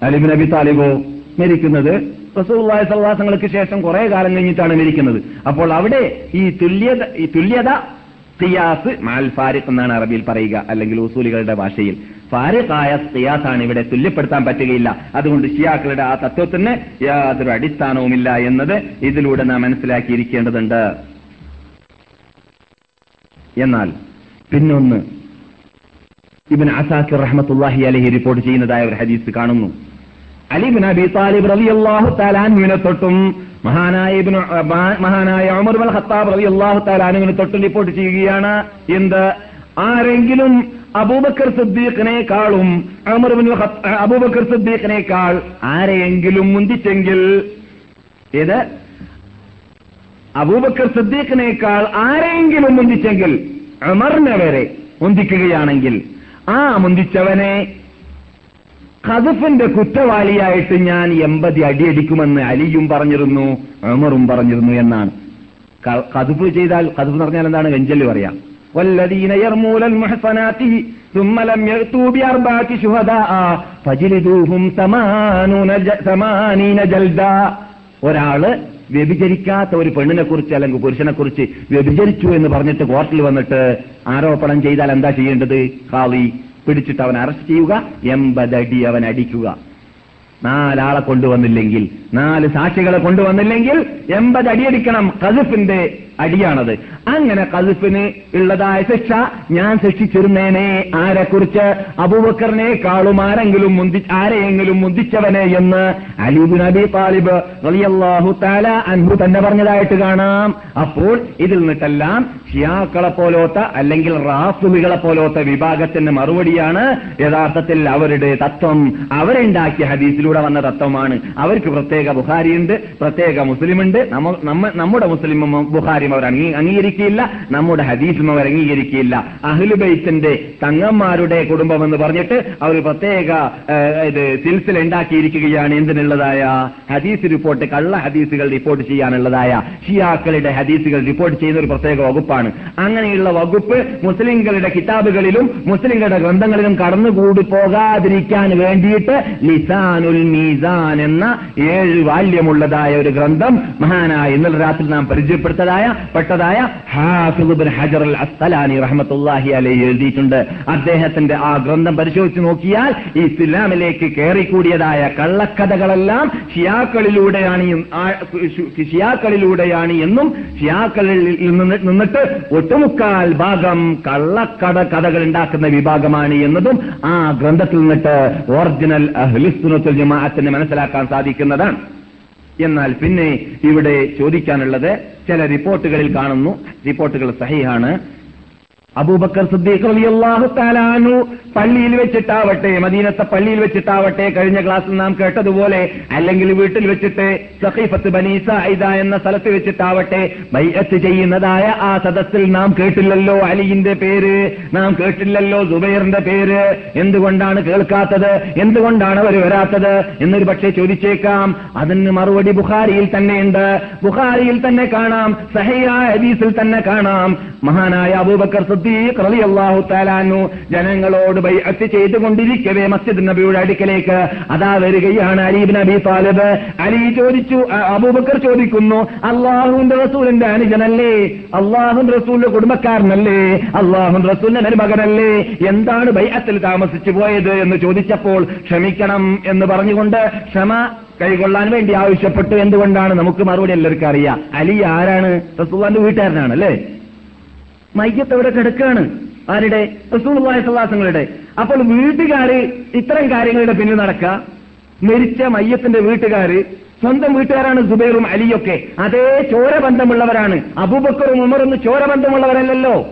അലിബിൻ നബി താലിബോ മരിക്കുന്നത് റസൂലുള്ളാഹി സല്ലാസങ്ങൾക്ക് ശേഷം കുറെ കാലം കഴിഞ്ഞിട്ടാണ് മരിക്കുന്നത്. അപ്പോൾ അവിടെ ഈ തുല്യത ഈ തുല്യത സിയാസ് മാൽ ഫാരിഖ് എന്നാണ് അറബിയിൽ പറയുക അല്ലെങ്കിൽ ഉസൂലികളുടെ ഭാഷയിൽ. ഫാരിഖായ ആണ് ഇവിടെ തുല്യപ്പെടുത്താൻ പറ്റുകയില്ല. അതുകൊണ്ട് ഷിയാക്കളുടെ ആ തത്വത്തിന് യാതൊരു അടിസ്ഥാനവുമില്ല എന്നത് ഇതിലൂടെ നാം മനസ്സിലാക്കിയിരിക്കേണ്ടതുണ്ട്. എന്നാൽ പിന്നൊന്ന് ഇബിൻ അസാഖിർ റഹ്മത്തുല്ലാഹി അലഹി റിപ്പോർട്ട് ചെയ്യുന്നതായ ഒരു ഹദീസ് കാണുന്നു. അലിബിൻ അബി താലിബ് റബി അള്ളാഹു താലാൻവിനെ തൊട്ടും മഹാനായ മഹാനായ ഉമർ ബിൻ ഖത്താബ് റളിയല്ലാഹു താലാനുവിനെ തൊട്ടും റിപ്പോർട്ട് ചെയ്യുകയാണ്. എന്ത്? ആരെങ്കിലും അബൂബക്കർ സിദ്ദീഖിനേക്കാളും ഉമർ ബിൻ ഖത്ത- അബൂബക്കർ സിദ്ദീഖിനേക്കാൾ ആരെയെങ്കിലും മുന്തിച്ചെങ്കിൽ ഇത് അബൂബക്കർ സിദ്ദീഖിനേക്കാൾ ആരെങ്കിലും മുന്തിച്ചെങ്കിൽ അമറിനെ വരെ മുന്തിക്കുകയാണെങ്കിൽ ആ മുന്തിച്ചവനെ ഖദഫിന്റെ കുറ്റവാളിയായിട്ട് ഞാൻ എൺപത് അടിയടിക്കുമെന്ന് അലിയും പറഞ്ഞിരുന്നു ഉമറും പറഞ്ഞിരുന്നു എന്നാണ് ക- ഖദഫ് ചെയ്താൽ ഖദഫ് എന്ന് പറഞ്ഞാൽ എന്താണ് വെഞ്ചല് പറയാം والذين يرمون المحصنات ثم لم يأتوا بأربعة شهداء فجلدوهم ثمانون ج- ثمانين جلدا ഒരാള് വ്യഭിചരിക്കാത്ത ഒരു പെണ്ണിനെ കുറിച്ച് അല്ലെങ്കിൽ പുരുഷനെ കുറിച്ച് വ്യഭിചരിച്ചു എന്ന് പറഞ്ഞിട്ട് കോർട്ടിൽ വന്നിട്ട് ആരോപണം ചെയ്താൽ എന്താ ചെയ്യേണ്ടത് ഹാവി പിടിച്ചിട്ട് അവൻ അറസ്റ്റ് ചെയ്യുക എൺപതടി അവൻ അടിക്കുക. നാലാളെ കൊണ്ടുവന്നില്ലെങ്കിൽ നാല് സാക്ഷികളെ കൊണ്ടുവന്നില്ലെങ്കിൽ എൺപത് അടിയടിക്കണം കസിഫിന്റെ അടിയാണത്. അങ്ങനെ കസിഫിന് ഉള്ളതായ ശിക്ഷ ഞാൻ ശിക്ഷിച്ചിരുന്നേനെ. ആരെക്കുറിച്ച്? അബൂബക്കറിനേക്കാളും ആരെങ്കിലും മുന്തി ആരെയെങ്കിലും മുന്തിച്ചവനെ എന്ന് അലീബ് നബി താലിബ് റളിയല്ലാഹു താല അൻഹു തന്നെ പറഞ്ഞതായിട്ട് കാണാം. അപ്പോൾ ഇതിൽ നിന്നിട്ടെല്ലാം ഷിയാക്കളെ പോലോത്ത അല്ലെങ്കിൽ റാഫുലുകളെ പോലോത്ത വിഭാഗത്തിന് മറുപടിയാണ് യഥാർത്ഥത്തിൽ അവരുടെ തത്വം. അവരുണ്ടാക്കിയ ഹദീസിലൂടെ വന്ന തത്വമാണ്. അവർക്ക് പ്രത്യേക ബുഹാരിയുണ്ട് പ്രത്യേക മുസ്ലിമുണ്ട്. നമ്മ- നമ്മ- നമ്മുടെ മുസ്ലിം ബുഖാരി അഭിപ്രായം അവർ അംഗീ- അംഗീകരിക്കുകയില്ല നമ്മുടെ ഹദീസും അവർ അംഗീകരിക്കുകയില്ല. അഹ്ലുബൈത്തിന്റെ തങ്ങന്മാരുടെ കുടുംബം എന്ന് പറഞ്ഞിട്ട് അവർ പ്രത്യേക ഇത് സിൽസിൽ ഉണ്ടാക്കിയിരിക്കുകയാണ്. എന്തിനുള്ളതായ? ഹദീസ് റിപ്പോർട്ട് കള്ള ഹദീസുകൾ റിപ്പോർട്ട് ചെയ്യാനുള്ളതായ. ഷിയാക്കളുടെ ഹദീസുകൾ റിപ്പോർട്ട് ചെയ്യുന്ന ഒരു പ്രത്യേക വകുപ്പാണ്. അങ്ങനെയുള്ള വകുപ്പ് മുസ്ലിങ്ങളുടെ കിതാബുകളിലും മുസ്ലിങ്ങളുടെ ഗ്രന്ഥങ്ങളിലും കടന്നുകൂടി പോകാതിരിക്കാൻ വേണ്ടിയിട്ട് ലിസാനുൽ മീസാൻ എന്ന ഏഴ് വാല്യമുള്ളതായ ഒരു ഗ്രന്ഥം മഹാനായ ഇന്നലെ രാത്രി നാം പരിചയപ്പെടുത്തതായ പെട്ടതായ ഹാഫിദ് ബിൻ ഹജർ അൽ അസ്തലാനി റഹ്മത്തുല്ലാഹി അലൈഹി എഴുതിയിട്ടുണ്ട്. അദ്ദേഹത്തിന്റെ ആ ഗ്രന്ഥം പരിശോധിച്ച് നോക്കിയാൽ ഈ ഇസ്ലാമിലേക്ക് കയറിക്കൂടിയതായ കള്ളക്കഥകളെല്ലാം ഷിയാക്കളിലൂടെയാണ് ഷിയാക്കളിലൂടെയാണ് എന്നും ഷിയാക്കളിൽ നിന്ന് നിന്നിട്ട് ഒട്ടുമുക്കാൽ ഭാഗം കള്ളക്കട കഥകൾ ഉണ്ടാക്കുന്ന വിഭാഗമാണ് എന്നതും ആ ഗ്രന്ഥത്തിൽ നിന്നിട്ട് ഒറിജിനൽ അഹ്ലിസ്തുനത്തുൽ ജമാഅത്തിന് മനസ്സിലാക്കാൻ സാധിക്കുന്നതാണ്. എന്നാൽ പിന്നെ ഇവിടെ ചോദിക്കാനുള്ളത് ചില റിപ്പോർട്ടുകളിൽ കാണുന്നു. റിപ്പോർട്ടുകൾ സഹിയാണ് അബൂബക്കർ സിദ്ദീഖ് റളിയല്ലാഹു തആല അൻഹു പള്ളിയിൽ വെച്ചിട്ടാവട്ടെ മദീനത്തെ പള്ളിയിൽ വെച്ചിട്ടാവട്ടെ കഴിഞ്ഞ ക്ലാസ്സിൽ നാം കേട്ടതുപോലെ അല്ലെങ്കിൽ വീട്ടിൽ വെച്ചിട്ട് സഖീഫത്ത് ബനീസ ഐദ എന്ന സ്ഥലത്ത് വെച്ചിട്ടാവട്ടെ ബൈഅത്ത് ചെയ്യുന്നതായ ആ സദസ്സിൽ നാം കേട്ടില്ലല്ലോ അലിയിന്റെ പേര് നാം കേട്ടില്ലല്ലോ സുബൈറിന്റെ പേര്. എന്തുകൊണ്ടാണ് കേൾക്കാത്തത്? എന്തുകൊണ്ടാണ് അവർ വരാത്തത്? എന്നൊരു പക്ഷേ ചോദിച്ചേക്കാം. അതിന് മറുപടി ബുഖാരിയിൽ തന്നെയുണ്ട് ബുഖാരിയിൽ തന്നെ കാണാം സഹയായ ഹദീസിൽ തന്നെ കാണാം. മഹാനായ അബൂബക്കർ സിദ്ദീഖ് റളിയല്ലാഹു തആലാനു ജനങ്ങളോട് ബൈഅത്ത് ചെയ്തുകൊണ്ടിരിക്കവേ മസ്ജിദ് നബിയുടെ അടുക്കലേക്ക്. അതാ വരികയാണ് അലീബ് നബി താലിബ്. അലി ചോദിച്ചു അബൂബക്കർ ചോദിക്കുന്നു അള്ളാഹുവിന്റെ റസൂലിന്റെ അനുജനല്ലേ? അള്ളാഹുൻ റസൂലിന്റെ കുടുംബക്കാരനല്ലേ? അള്ളാഹുൻ റസൂലിന്റെ മരുമകനല്ലേ? എന്താണ് ബൈഅത്തിൽ താമസിച്ചു പോയത്? എന്ന് ചോദിച്ചപ്പോൾ ക്ഷമിക്കണം എന്ന് പറഞ്ഞുകൊണ്ട് ക്ഷമ കൈകൊള്ളാൻ വേണ്ടി ആവശ്യപ്പെട്ടു. എന്തുകൊണ്ടാണ്? നമുക്ക് മറുപടി എല്ലാവർക്കും അറിയാം. അലി ആരാണ്? റസൂലിന്റെ വീട്ടുകാരനാണ് അല്ലേ? മയ്യത്ത് എവിടെ കിടക്കുകയാണ്. ആരുടെ? റസൂലുള്ളാഹി സവാസങ്ങളുടെ അപ്പോൾ വീട്ടുകാര് ഇത്തരം കാര്യങ്ങളുടെ പിന്നിൽ നടക്കുക. മരിച്ച മയ്യത്തിന്റെ വീട്ടുകാര് സ്വന്തം വീട്ടുകാരാണ് സുബൈറും അലിയൊക്കെ അതേ ചോരബന്ധമുള്ളവരാണ്. അബൂബക്കറും ഉമറൊന്നും ചോരബന്ധമുള്ളവരല്ലല്ലോ.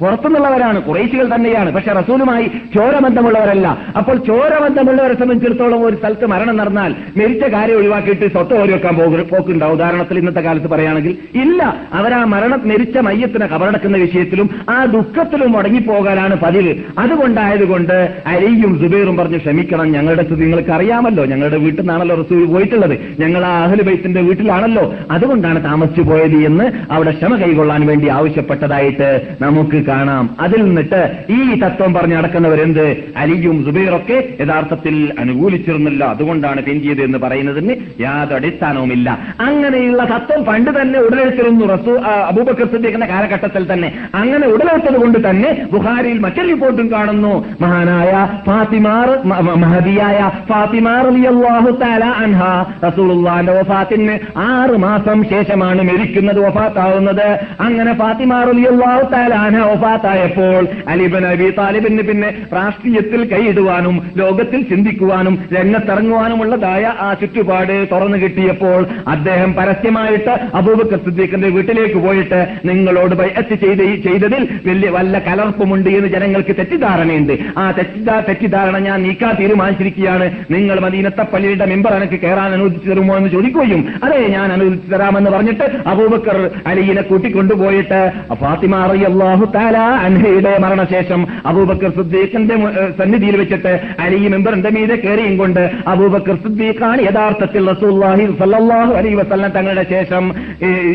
പുറത്തുനിന്നുള്ളവരാണ് കുറേശികൾ തന്നെയാണ് പക്ഷെ റസൂലുമായി ചോരബന്ധമുള്ളവരല്ല. അപ്പോൾ ചോരബന്ധമുള്ളവരെ സംബന്ധിച്ചിടത്തോളം ഒരു സ്ഥലത്ത് മരണം നടന്നാൽ മരിച്ച കാര്യം ഒഴിവാക്കിയിട്ട് സ്വത്ത് ഓരോ വെക്കാൻ പോക്കുണ്ടാവും. പോക്കുണ്ടോ ഉദാഹരണത്തിൽ ഇന്നത്തെ കാലത്ത് പറയുകയാണെങ്കിൽ ഇല്ല അവരാ മരണം മരിച്ച മയ്യത്തിനെ കബറടക്കുന്ന വിഷയത്തിലും ആ ദുഃഖത്തിലും മുടങ്ങിപ്പോകാനാണ് പതിവ്. അതുകൊണ്ടായതുകൊണ്ട് അലിയും സുബൈറും പറഞ്ഞു ക്ഷമിക്കണം ഞങ്ങളുടെ നിങ്ങൾക്ക് അറിയാമല്ലോ ഞങ്ങളുടെ വീട്ടിൽ നിന്നാണല്ലോ റസൂൽ പോയിട്ടുള്ളത്. ഞങ്ങൾ ആ അഹ്ലു ബൈത്തിന്റെ വീട്ടിലാണല്ലോ. അതുകൊണ്ടാണ് താമസിച്ചു പോയത് എന്ന് അവിടെ ക്ഷമ കൈകൊള്ളാൻ വേണ്ടി ആവശ്യപ്പെട്ടതായിട്ട് നമുക്ക് കാണാം. അതിൽ നിന്നിട്ട് ഈ തത്വം പറഞ്ഞ് നടക്കുന്നവരെന്ത്? അലിയും സുബൈറൊക്കെ യഥാർത്ഥത്തിൽ അനുകൂലിച്ചിരുന്നില്ല. അതുകൊണ്ടാണ് പിഞ്ചിയത് എന്ന് പറയുന്നതിന് യാതൊരു അടിസ്ഥാനവുമില്ല അങ്ങനെയുള്ള തത്വം പണ്ട് തന്നെ ഉടലെടുത്തിരുന്നു റസൂ അബൂബക്കർ സിദ്ദീഖിന്റെ കാലഘട്ടത്തിൽ തന്നെ. അങ്ങനെ ഉടലെടുത്തത് കൊണ്ട് തന്നെ ബുഹാരിയിൽ മറ്റൊരു റിപ്പോർട്ടും കാണുന്നു. മഹാനായ ഫാത്തിമാർ മ- മ- മഹദിയായ ഫാത്തിമാർ അൻഹ റസൂലുള്ളാന്റെ വഫാത്തിന് ആറ് മാസം ശേഷമാണ് മരിക്കുന്നത് വഫാത്താവുന്നത്. അങ്ങനെ ഫാത്തിമാർ വഫാത്തായപ്പോൾ അലിബൻ അബി താലിബിന് പിന്നെ രാഷ്ട്രീയത്തിൽ കൈയിടുവാനും ലോകത്തിൽ ചിന്തിക്കുവാനും രംഗത്തിറങ്ങുവാനുമുള്ളതായ ആ ചുറ്റുപാട് തുറന്നു കിട്ടിയപ്പോൾ അദ്ദേഹം പരസ്യമായിട്ട് അബൂബക്കർ സിദ്ദീഖിന്റെ വീട്ടിലേക്ക് പോയിട്ട് നിങ്ങളോട് ബൈഅത്ത് ചെയ്ത് ചെയ്തതിൽ വലിയ വല്ല കലർപ്പുമുണ്ട് എന്ന് ജനങ്ങൾക്ക് തെറ്റിദ്ധാരണയുണ്ട്. ആ തെറ്റിദ്ധാ തെറ്റിദ്ധാരണ ഞാൻ നീക്കാൻ തീരുമാനിച്ചിരിക്കുകയാണ്. നിങ്ങൾ മദീനത്തെ പള്ളിയുടെ മെമ്പർ എനിക്ക് കയറാൻ അനുവദിച്ചു തരുമോ എന്ന് ചോദിക്കുകയും അതെ ഞാൻ അനുവദിച്ചു തരാമെന്ന് പറഞ്ഞിട്ട് അബൂബക്കർ അലിയിനെ കൂട്ടിക്കൊണ്ടുപോയിട്ട് ഫാത്തിമ അള്ളാഹു താല അൻഹയുടെ മരണശേഷം അബൂബക്കർ സുദ്ദീഖിന്റെ സന്നിധിയിൽ വെച്ചിട്ട് അലി മെമ്പറിന്റെ മീതെ കയറിയും കൊണ്ട് അബൂബക്കർ സുദ്ദീഖാണ് യഥാർത്ഥത്തിൽ റസൂല്ലാഹി സല്ലാഹു അലൈഹി വസല്ലം തങ്ങളുടെ ശേഷം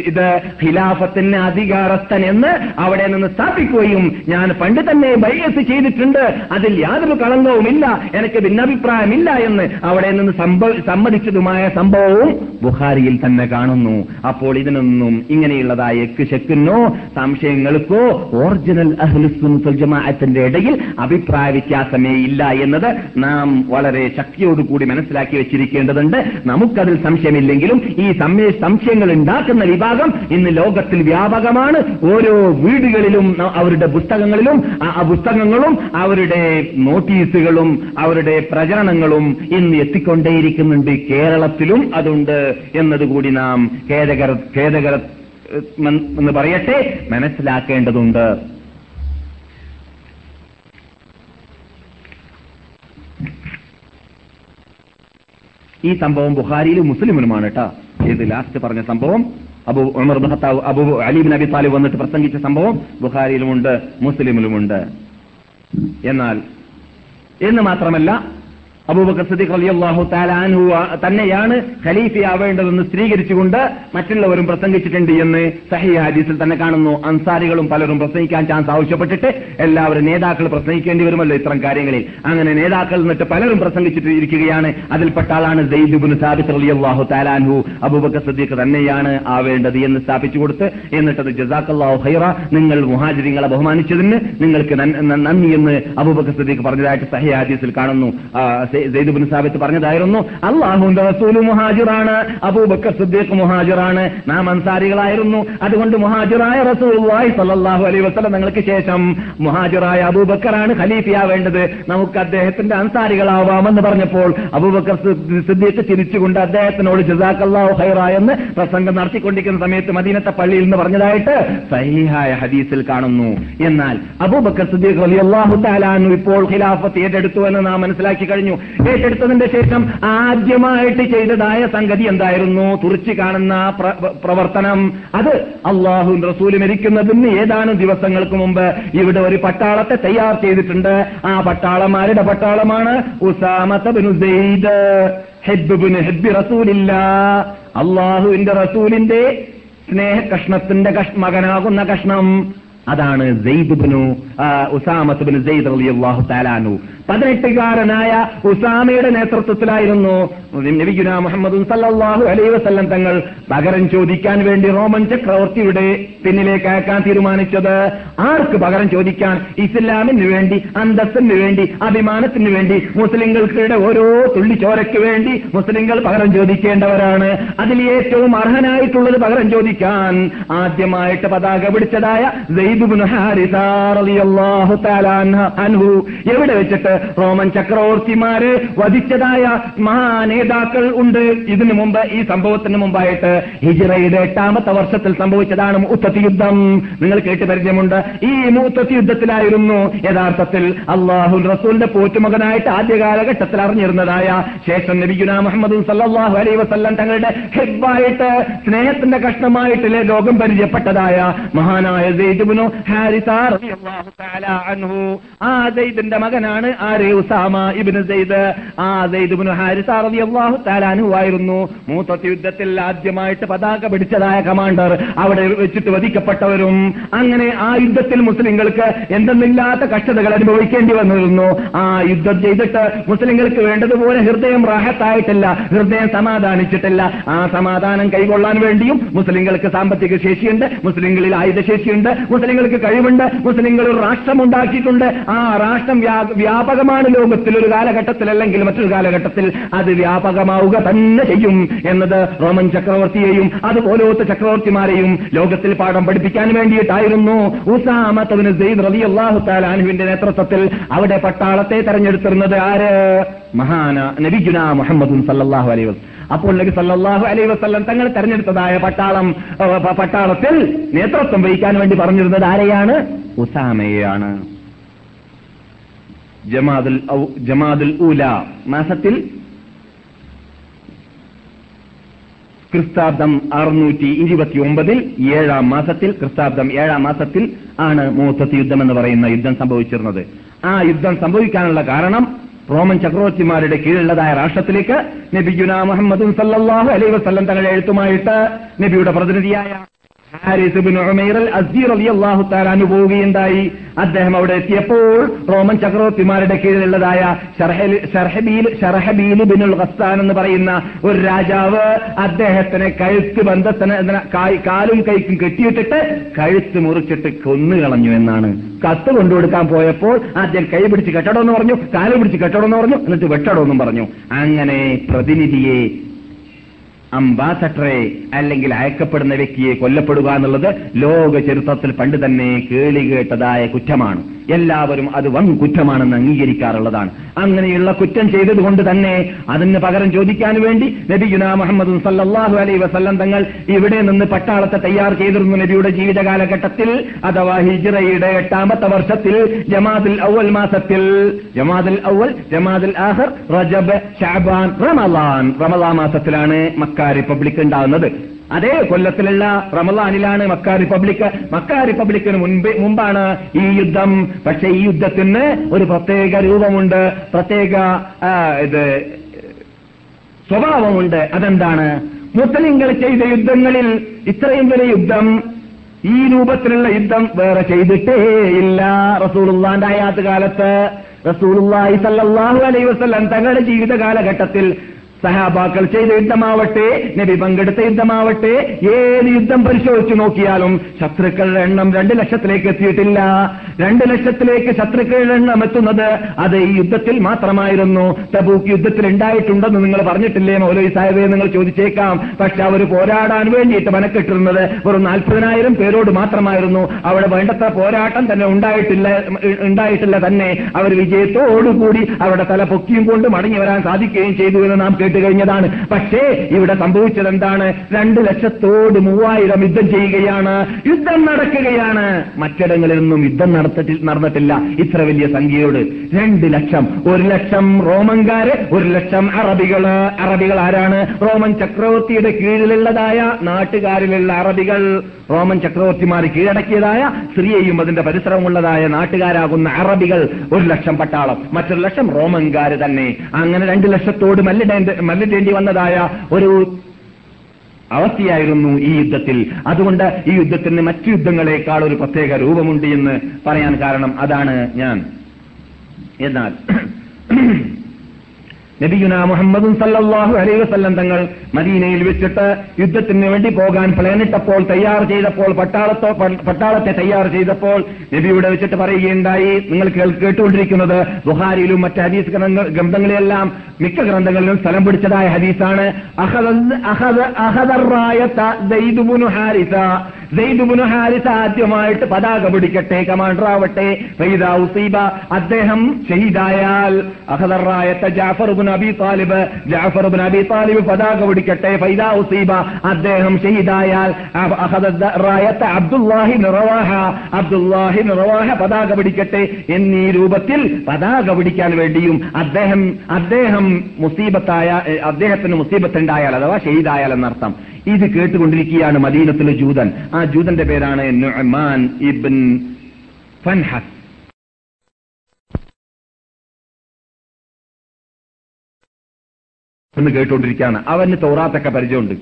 ഇത് ഖിലാഫത്തിന് അധികാരസ്ഥൻ എന്ന് അവിടെ നിന്ന് സ്ഥാപിക്കുകയും ഞാൻ പണ്ട് തന്നെ ബൈസ് ചെയ്തിട്ടുണ്ട് അതിൽ യാതൊരു കളങ്കവുമില്ല എനിക്ക് ഭിന്നഭിപ്രായമില്ല എന്ന് അവിടെ നിന്ന് സമ്മതിച്ചതുമായ സംഭവവും ബുഹാരിയിൽ തന്നെ കാണുന്നു. അപ്പോൾ ഇതിനൊന്നും ഇങ്ങനെയുള്ളതായ എക്ക് ശെക്കിനോ സംശയങ്ങൾക്കോ ഒറിജിനൽ അഹ്ലുസുൽ ജമാഅത്തിന്റെ ഇടയിൽ അഭിപ്രായ വ്യത്യാസമേ ഇല്ല എന്നത് നാം വളരെ ശക്തിയോടുകൂടി മനസ്സിലാക്കി വെച്ചിരിക്കേണ്ടതുണ്ട്. നമുക്കതിൽ സംശയമില്ലെങ്കിലും ഈ സംശയങ്ങൾ ഉണ്ടാക്കുന്ന വിഭാഗം ഇന്ന് ലോകത്തിൽ വ്യാപകമാണ്. ഓരോ വീടുകളിലും അവരുടെ പുസ്തകങ്ങളിലും ആ- പുസ്തകങ്ങളും അവരുടെ നോട്ടീസുകളും അവരുടെ പ്രചരണങ്ങളും ഇന്ന് എത്തിക്കൊണ്ടേയിരിക്കുന്നുണ്ട് കേരളത്തിലും അതുണ്ട് എന്നതുകൂടി നാം ഖേദകര ഖേദകര എന്ന് പറയട്ടെ മനസ്സിലാക്കേണ്ടതുണ്ട്. ഈ സംഭവം ബുഹാരിയിലും മുസ്ലിമിലുമാണ് കേട്ടോ. ഇത് ലാസ്റ്റ് പറഞ്ഞ സംഭവം. അബു ഉമർ ഖത്താബ് അബു അലീബ് അബി താലിബ് വന്നിട്ട് പ്രസംഗിച്ച സംഭവം ബുഹാരിയിലുമുണ്ട് മുസ്ലിമിലുമുണ്ട്. എന്നാൽ എന്ന് മാത്രമല്ല അബൂബക്കർ സദീഖ് അലി തആല അൻഹു തന്നെയാണ് ഖലീഫയാവേണ്ടതെന്ന് സ്ഥിരീകരിച്ചുകൊണ്ട് മറ്റുള്ളവരും പ്രസംഗിച്ചിട്ടുണ്ട് എന്ന് സഹി ഹദീസിൽ തന്നെ കാണുന്നു. അൻസാരികളും പലരും പ്രസംഗിക്കാൻ ചാൻസ് ആവശ്യപ്പെട്ടിട്ട് എല്ലാവരും നേതാക്കൾ പ്രസംഗിക്കേണ്ടി വരുമല്ലോ ഇത്തരം കാര്യങ്ങളിൽ. അങ്ങനെ നേതാക്കൾ എന്നിട്ട് പലരും പ്രസംഗിച്ചിട്ട് ഇരിക്കുകയാണ്. അതിൽപ്പെട്ട ആളാണ് ഇബ്നു സാബിത്ത് റളിയല്ലാഹു തആല അൻഹു. അബൂബക്കർ സദീഖ് തന്നെയാണ് ആവേണ്ടത് എന്ന് സ്ഥാപിച്ചു കൊടുത്ത് എന്നിട്ടത് ജസാഖല്ലാഹു ഹൈറ നിങ്ങൾ മുഹാജിരിങ്ങളെ ബഹുമാനിച്ചതിന് നിങ്ങൾക്ക് നന്ദി എന്ന് അബൂബക്കർ സദീഖ് പറഞ്ഞതായിട്ട് സഹി ഹദീസിൽ കാണുന്നു. ആ, സെ- സെയ്ദ് ബിൻ സാബിത്ത് പറഞ്ഞതായിരുന്നു അള്ളാഹുന്റെ റസൂൽ മുഹാജിറാണ് അബൂബക്കർ സിദ്ദീഖ് മുഹാജിറാണ് നാം അൻസാരികളായിരുന്നു. അതുകൊണ്ട് മുഹാജിറായ റസൂലുള്ളാഹി സ്വല്ലല്ലാഹു അലൈഹി വസല്ലം നിങ്ങൾക്ക് ശേഷം മുഹാജിറായ അബൂബക്കറാണ് ഖലീഫയാവേണ്ടത്. നമുക്ക് അദ്ദേഹത്തിന്റെ അൻസാരികളാവാമെന്ന് പറഞ്ഞപ്പോൾ അബൂബക്കർ സിദ്ദീഖ് ചിരിച്ചുകൊണ്ട് അദ്ദേഹത്തിനോട് ജസാഖല്ലാഹു ഖൈറ എന്ന് പ്രസംഗം നടത്തിക്കൊണ്ടിരിക്കുന്ന സമയത്ത് മദീനത്തെ പള്ളിയിൽ നിന്ന് പറഞ്ഞതായിട്ട് സഹിഹായ ഹദീസിൽ കാണുന്നു. എന്നാൽ അബൂബക്കർ സിദ്ദീഖ് അലി അള്ളാഹു താലാനു ഇപ്പോൾ ഖിലാഫത്ത് ഏറ്റെടുത്തു എന്ന് നാം മനസ്സിലാക്കി കഴിഞ്ഞു. ഏറ്റെടുത്തതിന്റെ ശേഷം ആദ്യമായിട്ട് ചെയ്തതായ സംഗതി എന്തായിരുന്നു? തുറച്ചു കാണുന്ന പ്ര- പ്രവർത്തനം. അത് അള്ളാഹു റസൂൽ മരിക്കുന്നതിന് ഏതാനും ദിവസങ്ങൾക്ക് മുമ്പ് ഇവിടെ ഒരു പട്ടാളത്തെ തയ്യാർ ചെയ്തിട്ടുണ്ട്. ആ പട്ടാളമാരുടെ പട്ടാളമാണ് ഉസാമത്ത് സെയ്ദ്. അള്ളാഹുവിന്റെ റസൂലിന്റെ സ്നേഹ കഷ്ണത്തിന്റെ മകനാകുന്ന കഷ്ണം. അതാണ് ഉസാമത്തു പതിനെട്ടുകാരനായ ഉസാമയുടെ നേതൃത്വത്തിലായിരുന്നു നബിഗുന മുഹമ്മദ് സല്ലല്ലാഹു അലൈഹി വസല്ലം തങ്ങൾ പകരം ചോദിക്കാൻ വേണ്ടി റോമൻ ചക്രവർത്തിയുടെ പിന്നിലേക്ക് അയക്കാൻ തീരുമാനിച്ചത്. ആർക്ക് പകരം ചോദിക്കാൻ? ഇസ്ലാമിന് വേണ്ടി അന്തസ്സിന് വേണ്ടി അഭിമാനത്തിന് വേണ്ടി മുസ്ലിങ്ങൾക്കിടെ ഓരോ തുള്ളി ചോരയ്ക്ക് വേണ്ടി മുസ്ലിങ്ങൾ പകരം ചോദിക്കേണ്ടവരാണ്. അതിൽ ഏറ്റവും അർഹനായിട്ടുള്ളത് പകരം ചോദിക്കാൻ ആദ്യമായിട്ട് പതാക പിടിച്ചതായ അൻഹ- എവിടെ വെച്ചിട്ട് റോമൻ ചക്രവർത്തിമാര് വധിച്ചതായ മഹാനേതാക്കൾ ഉണ്ട്? ഇതിനു മുമ്പ് ഈ സംഭവത്തിന് മുമ്പായിട്ട് ഹിജിറയുടെ എട്ടാമത്തെ വർഷത്തിൽ സംഭവിച്ചതാണ് മൂത്തത്തി യുദ്ധം. നിങ്ങൾ കേട്ട് പരിചയമുണ്ട്. ഈ മൂത്തത്തി യുദ്ധത്തിലായിരുന്നു യഥാർത്ഥത്തിൽ അള്ളാഹു റസൂലിന്റെ പോറ്റുമകനായിട്ട് ആദ്യ കാലഘട്ടത്തിൽ അറിഞ്ഞിരുന്നതായ ശേഷം നബിഗുന മുഹമ്മദ് സല്ലാഹു അലൈ വസല്ലം തങ്ങളുടെ ഹെബായിട്ട് സ്നേഹത്തിന്റെ കഷ്ണമായിട്ട് ലോകം പരിചയപ്പെട്ടതായ മഹാനായ സെയ്ദുബിനു അൻഹു. ആ മകനാണ് ആര് ഉസാമ ഇബ്നു ആ ആയിരുന്നു. മൂത്തത്തി യുദ്ധത്തിൽ ആദ്യമായിട്ട് പതാക പിടിച്ചതായ കമാൻഡർ അവിടെ വെച്ചിട്ട് വധിക്കപ്പെട്ടവരും. അങ്ങനെ ആ യുദ്ധത്തിൽ മുസ്ലിങ്ങൾക്ക് എന്തെന്നില്ലാത്ത കഷ്ടതകൾ അനുഭവിക്കേണ്ടി വന്നിരുന്നു. ആ യുദ്ധം ചെയ്തിട്ട് മുസ്ലിങ്ങൾക്ക് വേണ്ടതുപോലെ ഹൃദയം റാഹത്തായിട്ടില്ല ഹൃദയം സമാധാനിച്ചിട്ടില്ല. ആ സമാധാനം കൈകൊള്ളാൻ വേണ്ടിയും മുസ്ലിങ്ങൾക്ക് സാമ്പത്തിക ശേഷിയുണ്ട് മുസ്ലിങ്ങളിൽ ആയുധശേഷിയുണ്ട് മുസ്ലിങ്ങൾക്ക് കഴിവുണ്ട് മുസ്ലിങ്ങൾ ഒരു രാഷ്ട്രം ഉണ്ടാക്കിയിട്ടുണ്ട്. ആ രാഷ്ട്രം വ്യാപകമാണ് ലോകത്തിൽ ഒരു കാലഘട്ടത്തിൽ അല്ലെങ്കിൽ മറ്റൊരു കാലഘട്ടത്തിൽ. അത് വ്യാപകമാവുക തന്നെ ചെയ്യും എന്നത് റോമൻ ചക്രവർത്തിയെയും അതുപോലത്തെ ചക്രവർത്തിമാരെയും ലോകത്തിൽ പാഠം പഠിപ്പിക്കാൻ വേണ്ടിയിട്ടായിരുന്നു. ഉസാമത്തവിന് സെയ്ദ് നേതൃത്വത്തിൽ അവിടെ പട്ടാളത്തെ തെരഞ്ഞെടുത്തിരുന്നത് ആര്? മഹാന നബിജുന മുഹമ്മദും സല്ലാഹു അലൈവസ് അപ്പോൾ നബി സല്ലല്ലാഹു അലൈഹി വസല്ലം തങ്ങൾ തെരഞ്ഞെടുത്തതായ പട്ടാളം പട്ടാളത്തിൽ നേതൃത്വം വഹിക്കാൻ വേണ്ടി പറഞ്ഞിരുന്നത് ആരെയാണ്? ഉസാമയെയാണ്. ജമാദുൽ ജമാദുൽ ഊല മാസത്തിൽ ക്രിസ്താബ്ദം അറുന്നൂറ്റി ഇരുപത്തി ഒമ്പതിൽ ഏഴാം മാസത്തിൽ ക്രിസ്താബ്ദം ഏഴാം മാസത്തിൽ ആണ് മൂത്തത്ത് യുദ്ധം എന്ന് പറയുന്ന യുദ്ധം സംഭവിച്ചിരുന്നത്. ആ യുദ്ധം സംഭവിക്കാനുള്ള കാരണം റോമൻ ചക്രവർത്തിമാരുടെ കീഴിലുള്ളതായ രാഷ്ട്രത്തിലേക്ക് നബിഗുന മുഹമ്മദും സല്ലല്ലാഹു അലൈഹി വസല്ലം തങ്ങളുടെ എഴുത്തുമായിട്ട് നബിയുടെ പ്രതിനിധിയായ ഹാരിസ് ബിൻ ഉമൈർ അൽ അസീർ റളിയല്ലാഹു തആല അനുഭവുകയുണ്ടായി അദ്ദേഹം അവിടെ എത്തിയപ്പോൾ റോമൻ ചക്രവർത്തിമാരുടെ കീഴിലുള്ളതായ ഷർഹബീൽ ബിനുൽ ഖസ്സാൻ എന്ന് പറയുന്ന ഒരു രാജാവ് അദ്ദേഹത്തിനെ കഴുത്ത് ബന്ധത്തിന് കാലും കൈക്കും കെട്ടിയിട്ടിട്ട് കഴുത്ത് മുറിച്ചിട്ട് കൊന്നുകളഞ്ഞു എന്നാണ്. കത്ത് കൊണ്ടുകൊടുക്കാൻ പോയപ്പോൾ ആദ്യം കൈ പിടിച്ച് കെട്ടടോ എന്ന് പറഞ്ഞു കാൽ പിടിച്ച് കെട്ടടോ എന്ന് പറഞ്ഞു എന്നിട്ട് വെട്ടടോ എന്നും പറഞ്ഞു. അങ്ങനെ പ്രതിനിധിയെ അംബാസഡറെ അല്ലെങ്കിൽ അയക്കപ്പെടുന്ന വ്യക്തിയെ കൊല്ലപ്പെടുക എന്നുള്ളത് ലോക ചരിത്രത്തിൽ പണ്ട് തന്നെ കേളി കേട്ടതായ കുറ്റമാണ്. എല്ലാവരും അത് വൻ കുറ്റമാണെന്ന് അംഗീകരിക്കാറുള്ളതാണ്. അങ്ങനെയുള്ള കുറ്റം ചെയ്തതുകൊണ്ട് തന്നെ അതിന് പകരം ചോദിക്കാൻ വേണ്ടി നബി നബിഗുന മുഹമ്മദ് സല്ലാഹു അലൈ വസല്ലം തങ്ങൾ ഇവിടെ നിന്ന് പട്ടാളത്തെ തയ്യാർ ചെയ്തിരുന്നു നബിയുടെ ജീവിത കാലഘട്ടത്തിൽ അഥവാ ഹിജ്റയുടെ എട്ടാമത്തെ വർഷത്തിൽ ജമാദുൽ അവൽ മാസത്തിൽ. ജമാദുൽ അവൽ ജമാദുൽ ആഹർ റജബ് ഷാബാൻ റമലാൻ റമലാ മാസത്തിലാണ് മക്ക റിപ്പബ്ലിക് ഉണ്ടാകുന്നത്. അതേ കൊല്ലത്തിലുള്ള റമദാനിലാണ് മക്ക റിപ്പബ്ലിക് മക്ക റിപ്പബ്ലിക്കിന് മുൻപ് മുമ്പാണ് ഈ യുദ്ധം. പക്ഷെ ഈ യുദ്ധത്തിന് ഒരു പ്രത്യേക രൂപമുണ്ട്. പ്രത്യേക ഇത് സ്വഭാവമുണ്ട്. അതെന്താണ്? മുസ്ലിങ്ങൾ ചെയ്ത യുദ്ധങ്ങളിൽ ഇത്രയും വലിയ യുദ്ധം ഈ രൂപത്തിലുള്ള യുദ്ധം വേറെ ചെയ്തിട്ടേ ഇല്ല. റസൂലുള്ളാന്റെ ആയാത്ത് കാലത്ത് റസൂലുള്ളാഹി സല്ലല്ലാഹു അലൈഹി വസല്ലം തങ്ങളുടെ ജീവിത കാലഘട്ടത്തിൽ സഹാബാക്കൾ ചെയ്ത യുദ്ധമാവട്ടെ നബി പങ്കെടുത്ത യുദ്ധമാവട്ടെ ഏത് യുദ്ധം പരിശോധിച്ചു നോക്കിയാലും ശത്രുക്കളുടെ എണ്ണം രണ്ട് ലക്ഷത്തിലേക്ക് എത്തിയിട്ടില്ല. രണ്ട് ലക്ഷത്തിലേക്ക് ശത്രുക്കളുടെ എണ്ണം എത്തുന്നത് അത് ഈ യുദ്ധത്തിൽ മാത്രമായിരുന്നു. തബൂക്ക് യുദ്ധത്തിൽ ഉണ്ടായിട്ടുണ്ടെന്ന് നിങ്ങൾ പറഞ്ഞിട്ടില്ലേ മൗലവി സാഹിബെ? നിങ്ങൾ ചോദിച്ചേക്കാം. പക്ഷെ അവർ പോരാടാൻ വേണ്ടിയിട്ട് മനക്കെട്ടിരുന്നത് വെറും നാൽപ്പതിനായിരം പേരോട് മാത്രമായിരുന്നു. അവിടെ വേണ്ടത്ര പോരാട്ടം തന്നെ ഉണ്ടായിട്ടില്ല ഉണ്ടായിട്ടില്ല തന്നെ. അവർ വിജയത്തോടുകൂടി അവരുടെ തല പൊക്കിയും കൊണ്ട് മടങ്ങി വരാൻ സാധിക്കുകയും ചെയ്തു എന്ന് നാം കേട്ട് കഴിഞ്ഞതാണ്. പക്ഷേ ഇവിടെ സംഭവിച്ചത് എന്താണ് രണ്ട് ലക്ഷത്തോട് മൂവായിരം യുദ്ധം ചെയ്യുകയാണ്. യുദ്ധം നടക്കുകയാണ്. മറ്റിടങ്ങളിൽ നിന്നും യുദ്ധം നടത്തി നടന്നിട്ടില്ല. ഇത്ര വലിയ സംഖ്യയോട്. രണ്ട് ലക്ഷം. ഒരു ലക്ഷം റോമൻകാര് ഒരു ലക്ഷം അറബികൾ. അറബികൾ ആരാണ്? റോമൻ ചക്രവർത്തിയുടെ കീഴിലുള്ളതായ നാട്ടുകാരിലുള്ള അറബികൾ. റോമൻ ചക്രവർത്തിമാർ കീഴടക്കിയതായ സിറിയയും അതിന്റെ പരിസരമുള്ളതായ നാട്ടുകാരാകുന്ന അറബികൾ ഒരു ലക്ഷം പട്ടാളം. മറ്റൊരു ലക്ഷം റോമൻകാര് തന്നെ. അങ്ങനെ രണ്ട് ലക്ഷത്തോട് മല്ലിടേണ്ട മല്ലിടേണ്ടി വന്നതായ ഒരു അവസ്ഥയായിരുന്നു ഈ യുദ്ധത്തിൽ. അതുകൊണ്ട് ഈ യുദ്ധത്തിന് മറ്റു യുദ്ധങ്ങളെക്കാൾ ഒരു പ്രത്യേക രൂപമുണ്ട് എന്ന് പറയാൻ കാരണം അതാണ് ഞാൻ. എന്നാൽ നബിയുന മുഹമ്മദും സല്ലാഹു അലൈ വസല്ലം തങ്ങൾ മദീനയിൽ വെച്ചിട്ട് യുദ്ധത്തിന് വേണ്ടി പോകാൻ പ്ലാനിട്ടപ്പോൾ തയ്യാർ ചെയ്തപ്പോൾ പട്ടാളത്തോ പട്ടാളത്തെ തയ്യാർ ചെയ്തപ്പോൾ നബിയുടെ വെച്ചിട്ട് പറയുകയുണ്ടായി. നിങ്ങൾ കേട്ടുകൊണ്ടിരിക്കുന്നത് ബുഹാരിയിലും മറ്റ് ഹദീസ് ഗ്രന്ഥ- ഗ്രന്ഥങ്ങളിലെല്ലാം മിക്ക ഗ്രന്ഥങ്ങളിലും സ്ഥലം പിടിച്ചതായ ഹദീസാണ്. ഹാരിസ. ആദ്യമായിട്ട് പതാക പിടിക്കട്ടെ കമാൻഡർ ആവട്ടെ. അദ്ദേഹം ഷഹീദായാൽ. അഹദറായത്ത Jafar bin Abi Talib Jafar bin Abi Talib പതാക പിടിക്കട്ടെ. ഫൈദാ ഉസീബ അദ്ദേഹം ഷഹീദായാൽ അബ്ദുല്ലാഹി നിറവാഹ അബ്ദുല്ലാഹി നിറവാഹ പതാക പിടിക്കട്ടെ. എന്നീ രൂപത്തിൽ പതാക പിടിക്കാൻ വേണ്ടിയും അദ്ദേഹം അദ്ദേഹം മുസീബത്തായ അദ്ദേഹത്തിന് മുസീബത്തുണ്ടായാൽ അഥവാ ഷെയ്ദായാൽ എന്നർത്ഥം ഇത് കേട്ടുകൊണ്ടിരിക്കുകയാണ് മദീനത്തിലെ ജൂതൻ. ആ ജൂതന്റെ പേരാണ് നുഅ്മാൻ ഇബ്ൻ ഫൻഹസ് എന്ന് കേട്ടുകൊണ്ടിരിക്കുകയാണ് അവന് തോറാത്തൊക്കെ പരിചയമുണ്ട്.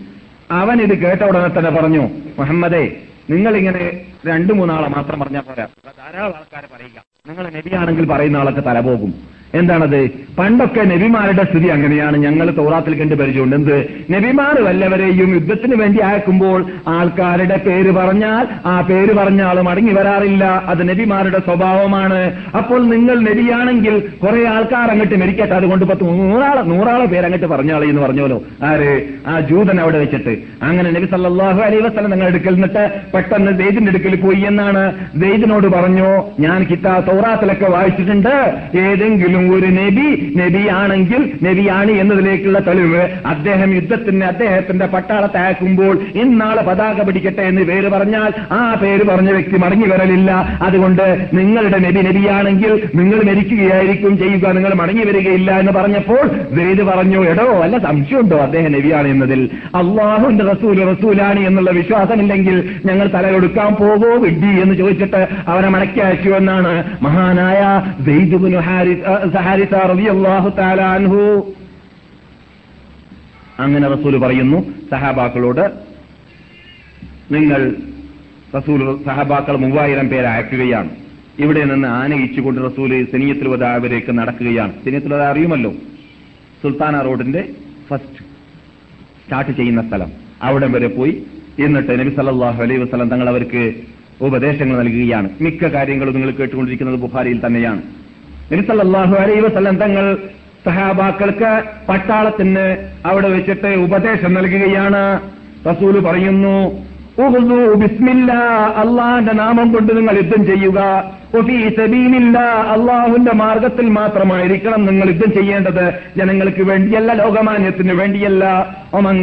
അവൻ ഇത് കേട്ട ഉടനെ തന്നെ പറഞ്ഞു മുഹമ്മദേ നിങ്ങൾ ഇങ്ങനെ രണ്ടു മൂന്നാളെ മാത്രം പറഞ്ഞാൽ പോരാ. ധാരാളം ആൾക്കാരെ പറയുക. നിങ്ങൾ നബിയാണെങ്കിൽ പറയുന്ന ആളൊക്കെ തല പോകും എന്താണത്? പണ്ടൊക്കെ നബിമാരുടെ സ്ഥിതി അങ്ങനെയാണ്. ഞങ്ങൾ തോറാത്തിൽ കണ്ട് പരിചയമുണ്ട്. എന്ത്? നബിമാർ വല്ലവരെയും യുദ്ധത്തിന് വേണ്ടി അയക്കുമ്പോൾ ആൾക്കാരുടെ പേര് പറഞ്ഞാൽ ആ പേര് പറഞ്ഞ ആൾ മടങ്ങി വരാറില്ല. അത് നബിമാരുടെ സ്വഭാവമാണ്. അപ്പോൾ നിങ്ങൾ നബിയാണെങ്കിൽ കുറെ ആൾക്കാർ അങ്ങോട്ട് മരിക്കട്ടെ. അതുകൊണ്ട് പത്ത് നൂറാളെ നൂറാളെ പേര് അങ്ങോട്ട് പറഞ്ഞാളെ എന്ന് പറഞ്ഞോലോ? ആര്? ആ ജൂതൻ അവിടെ വെച്ചിട്ട്. അങ്ങനെ നബി സല്ലാഹു അലൈഹി വസ്ലം നിങ്ങൾ എടുക്കൽ നിന്നിട്ട് പെട്ടെന്ന് ദൈദിന്റെ അടുക്കൽ പോയി എന്നാണ്. ദൈദിനോട് പറഞ്ഞു ഞാൻ കിതാ തോറാത്തിലൊക്കെ വായിച്ചിട്ടുണ്ട്. ഏതെങ്കിലും ഒരു നബി നബിയാണെങ്കിൽ നബിയാണ് എന്നതിലേക്കുള്ള തെളിവ്. അദ്ദേഹം യുദ്ധത്തിന് അദ്ദേഹത്തിന്റെ പട്ടാളത്തെ അയക്കുമ്പോൾ ഇന്നാളെ പതാക പിടിക്കട്ടെ എന്ന് പേര് പറഞ്ഞാൽ ആ പേര് പറഞ്ഞ വ്യക്തി മടങ്ങി വരലില്ല. അതുകൊണ്ട് നിങ്ങളുടെ നബി നബിയാണെങ്കിൽ നിങ്ങൾ മരിക്കുകയായിരിക്കും ചെയ്യുക നിങ്ങൾ മടങ്ങി വരികയില്ല എന്ന് പറഞ്ഞപ്പോൾ വേദ് പറഞ്ഞു എടോ അല്ല സംശയമുണ്ടോ അദ്ദേഹം നബിയാണ് എന്നതിൽ? അള്ളാഹുന്റെ റസൂൽ റസൂലാണ് എന്നുള്ള വിശ്വാസമില്ലെങ്കിൽ ഞങ്ങൾ തല കൊടുക്കാൻ പോകോ വിഡ്ഡി എന്ന് ചോദിച്ചിട്ട് അവനെ മടക്കി അയച്ചു എന്നാണ് മഹാനായ അങ്ങനെ റസൂൽ പറയുന്നു സഹാബാക്കളോട് നിങ്ങൾ റസൂൽ സഹാബാക്കൾ മൂവായിരം പേരെ അയക്കുകയാണ്. ഇവിടെ നിന്ന് ആനയിച്ചുകൊണ്ട് റസൂൽ സെനിയത്തിൽ വതാവിലേക്ക് നടക്കുകയാണ്. സെനിയത്തിൽ വധ അറിയുമല്ലോ? സുൽത്താന റോഡിന്റെ ഫസ്റ്റ് സ്റ്റാർട്ട് ചെയ്യുന്ന സ്ഥലം. അവിടെ വരെ പോയി എന്നിട്ട് നബി സല്ലാഹു അലൈഹി വസ്ലം തങ്ങൾ അവർക്ക് ഉപദേശങ്ങൾ നൽകുകയാണ്. മിക്ക കാര്യങ്ങളും നിങ്ങൾ കേട്ടുകൊണ്ടിരിക്കുന്നത് ബുഖാരിയിൽ തന്നെയാണ്. നബി സല്ലല്ലാഹു അലൈഹി വസല്ലം തങ്ങൾ സഹാബാക്കൾക്ക് പട്ടാളത്തിന് അവിടെ വെച്ചിട്ട് ഉപദേശം നൽകുകയാണ്. റസൂൽ പറയുന്നു അള്ളാഹിന്റെ നാമം കൊണ്ട് നിങ്ങൾ യുദ്ധം ചെയ്യുക. അള്ളാഹുന്റെ മാർഗത്തിൽ മാത്രമായിരിക്കണം നിങ്ങൾ യുദ്ധം ചെയ്യേണ്ടത്. ജനങ്ങൾക്ക് വേണ്ടിയല്ല ലോകമാന്യത്തിന് വേണ്ടിയല്ല. ഒമൻ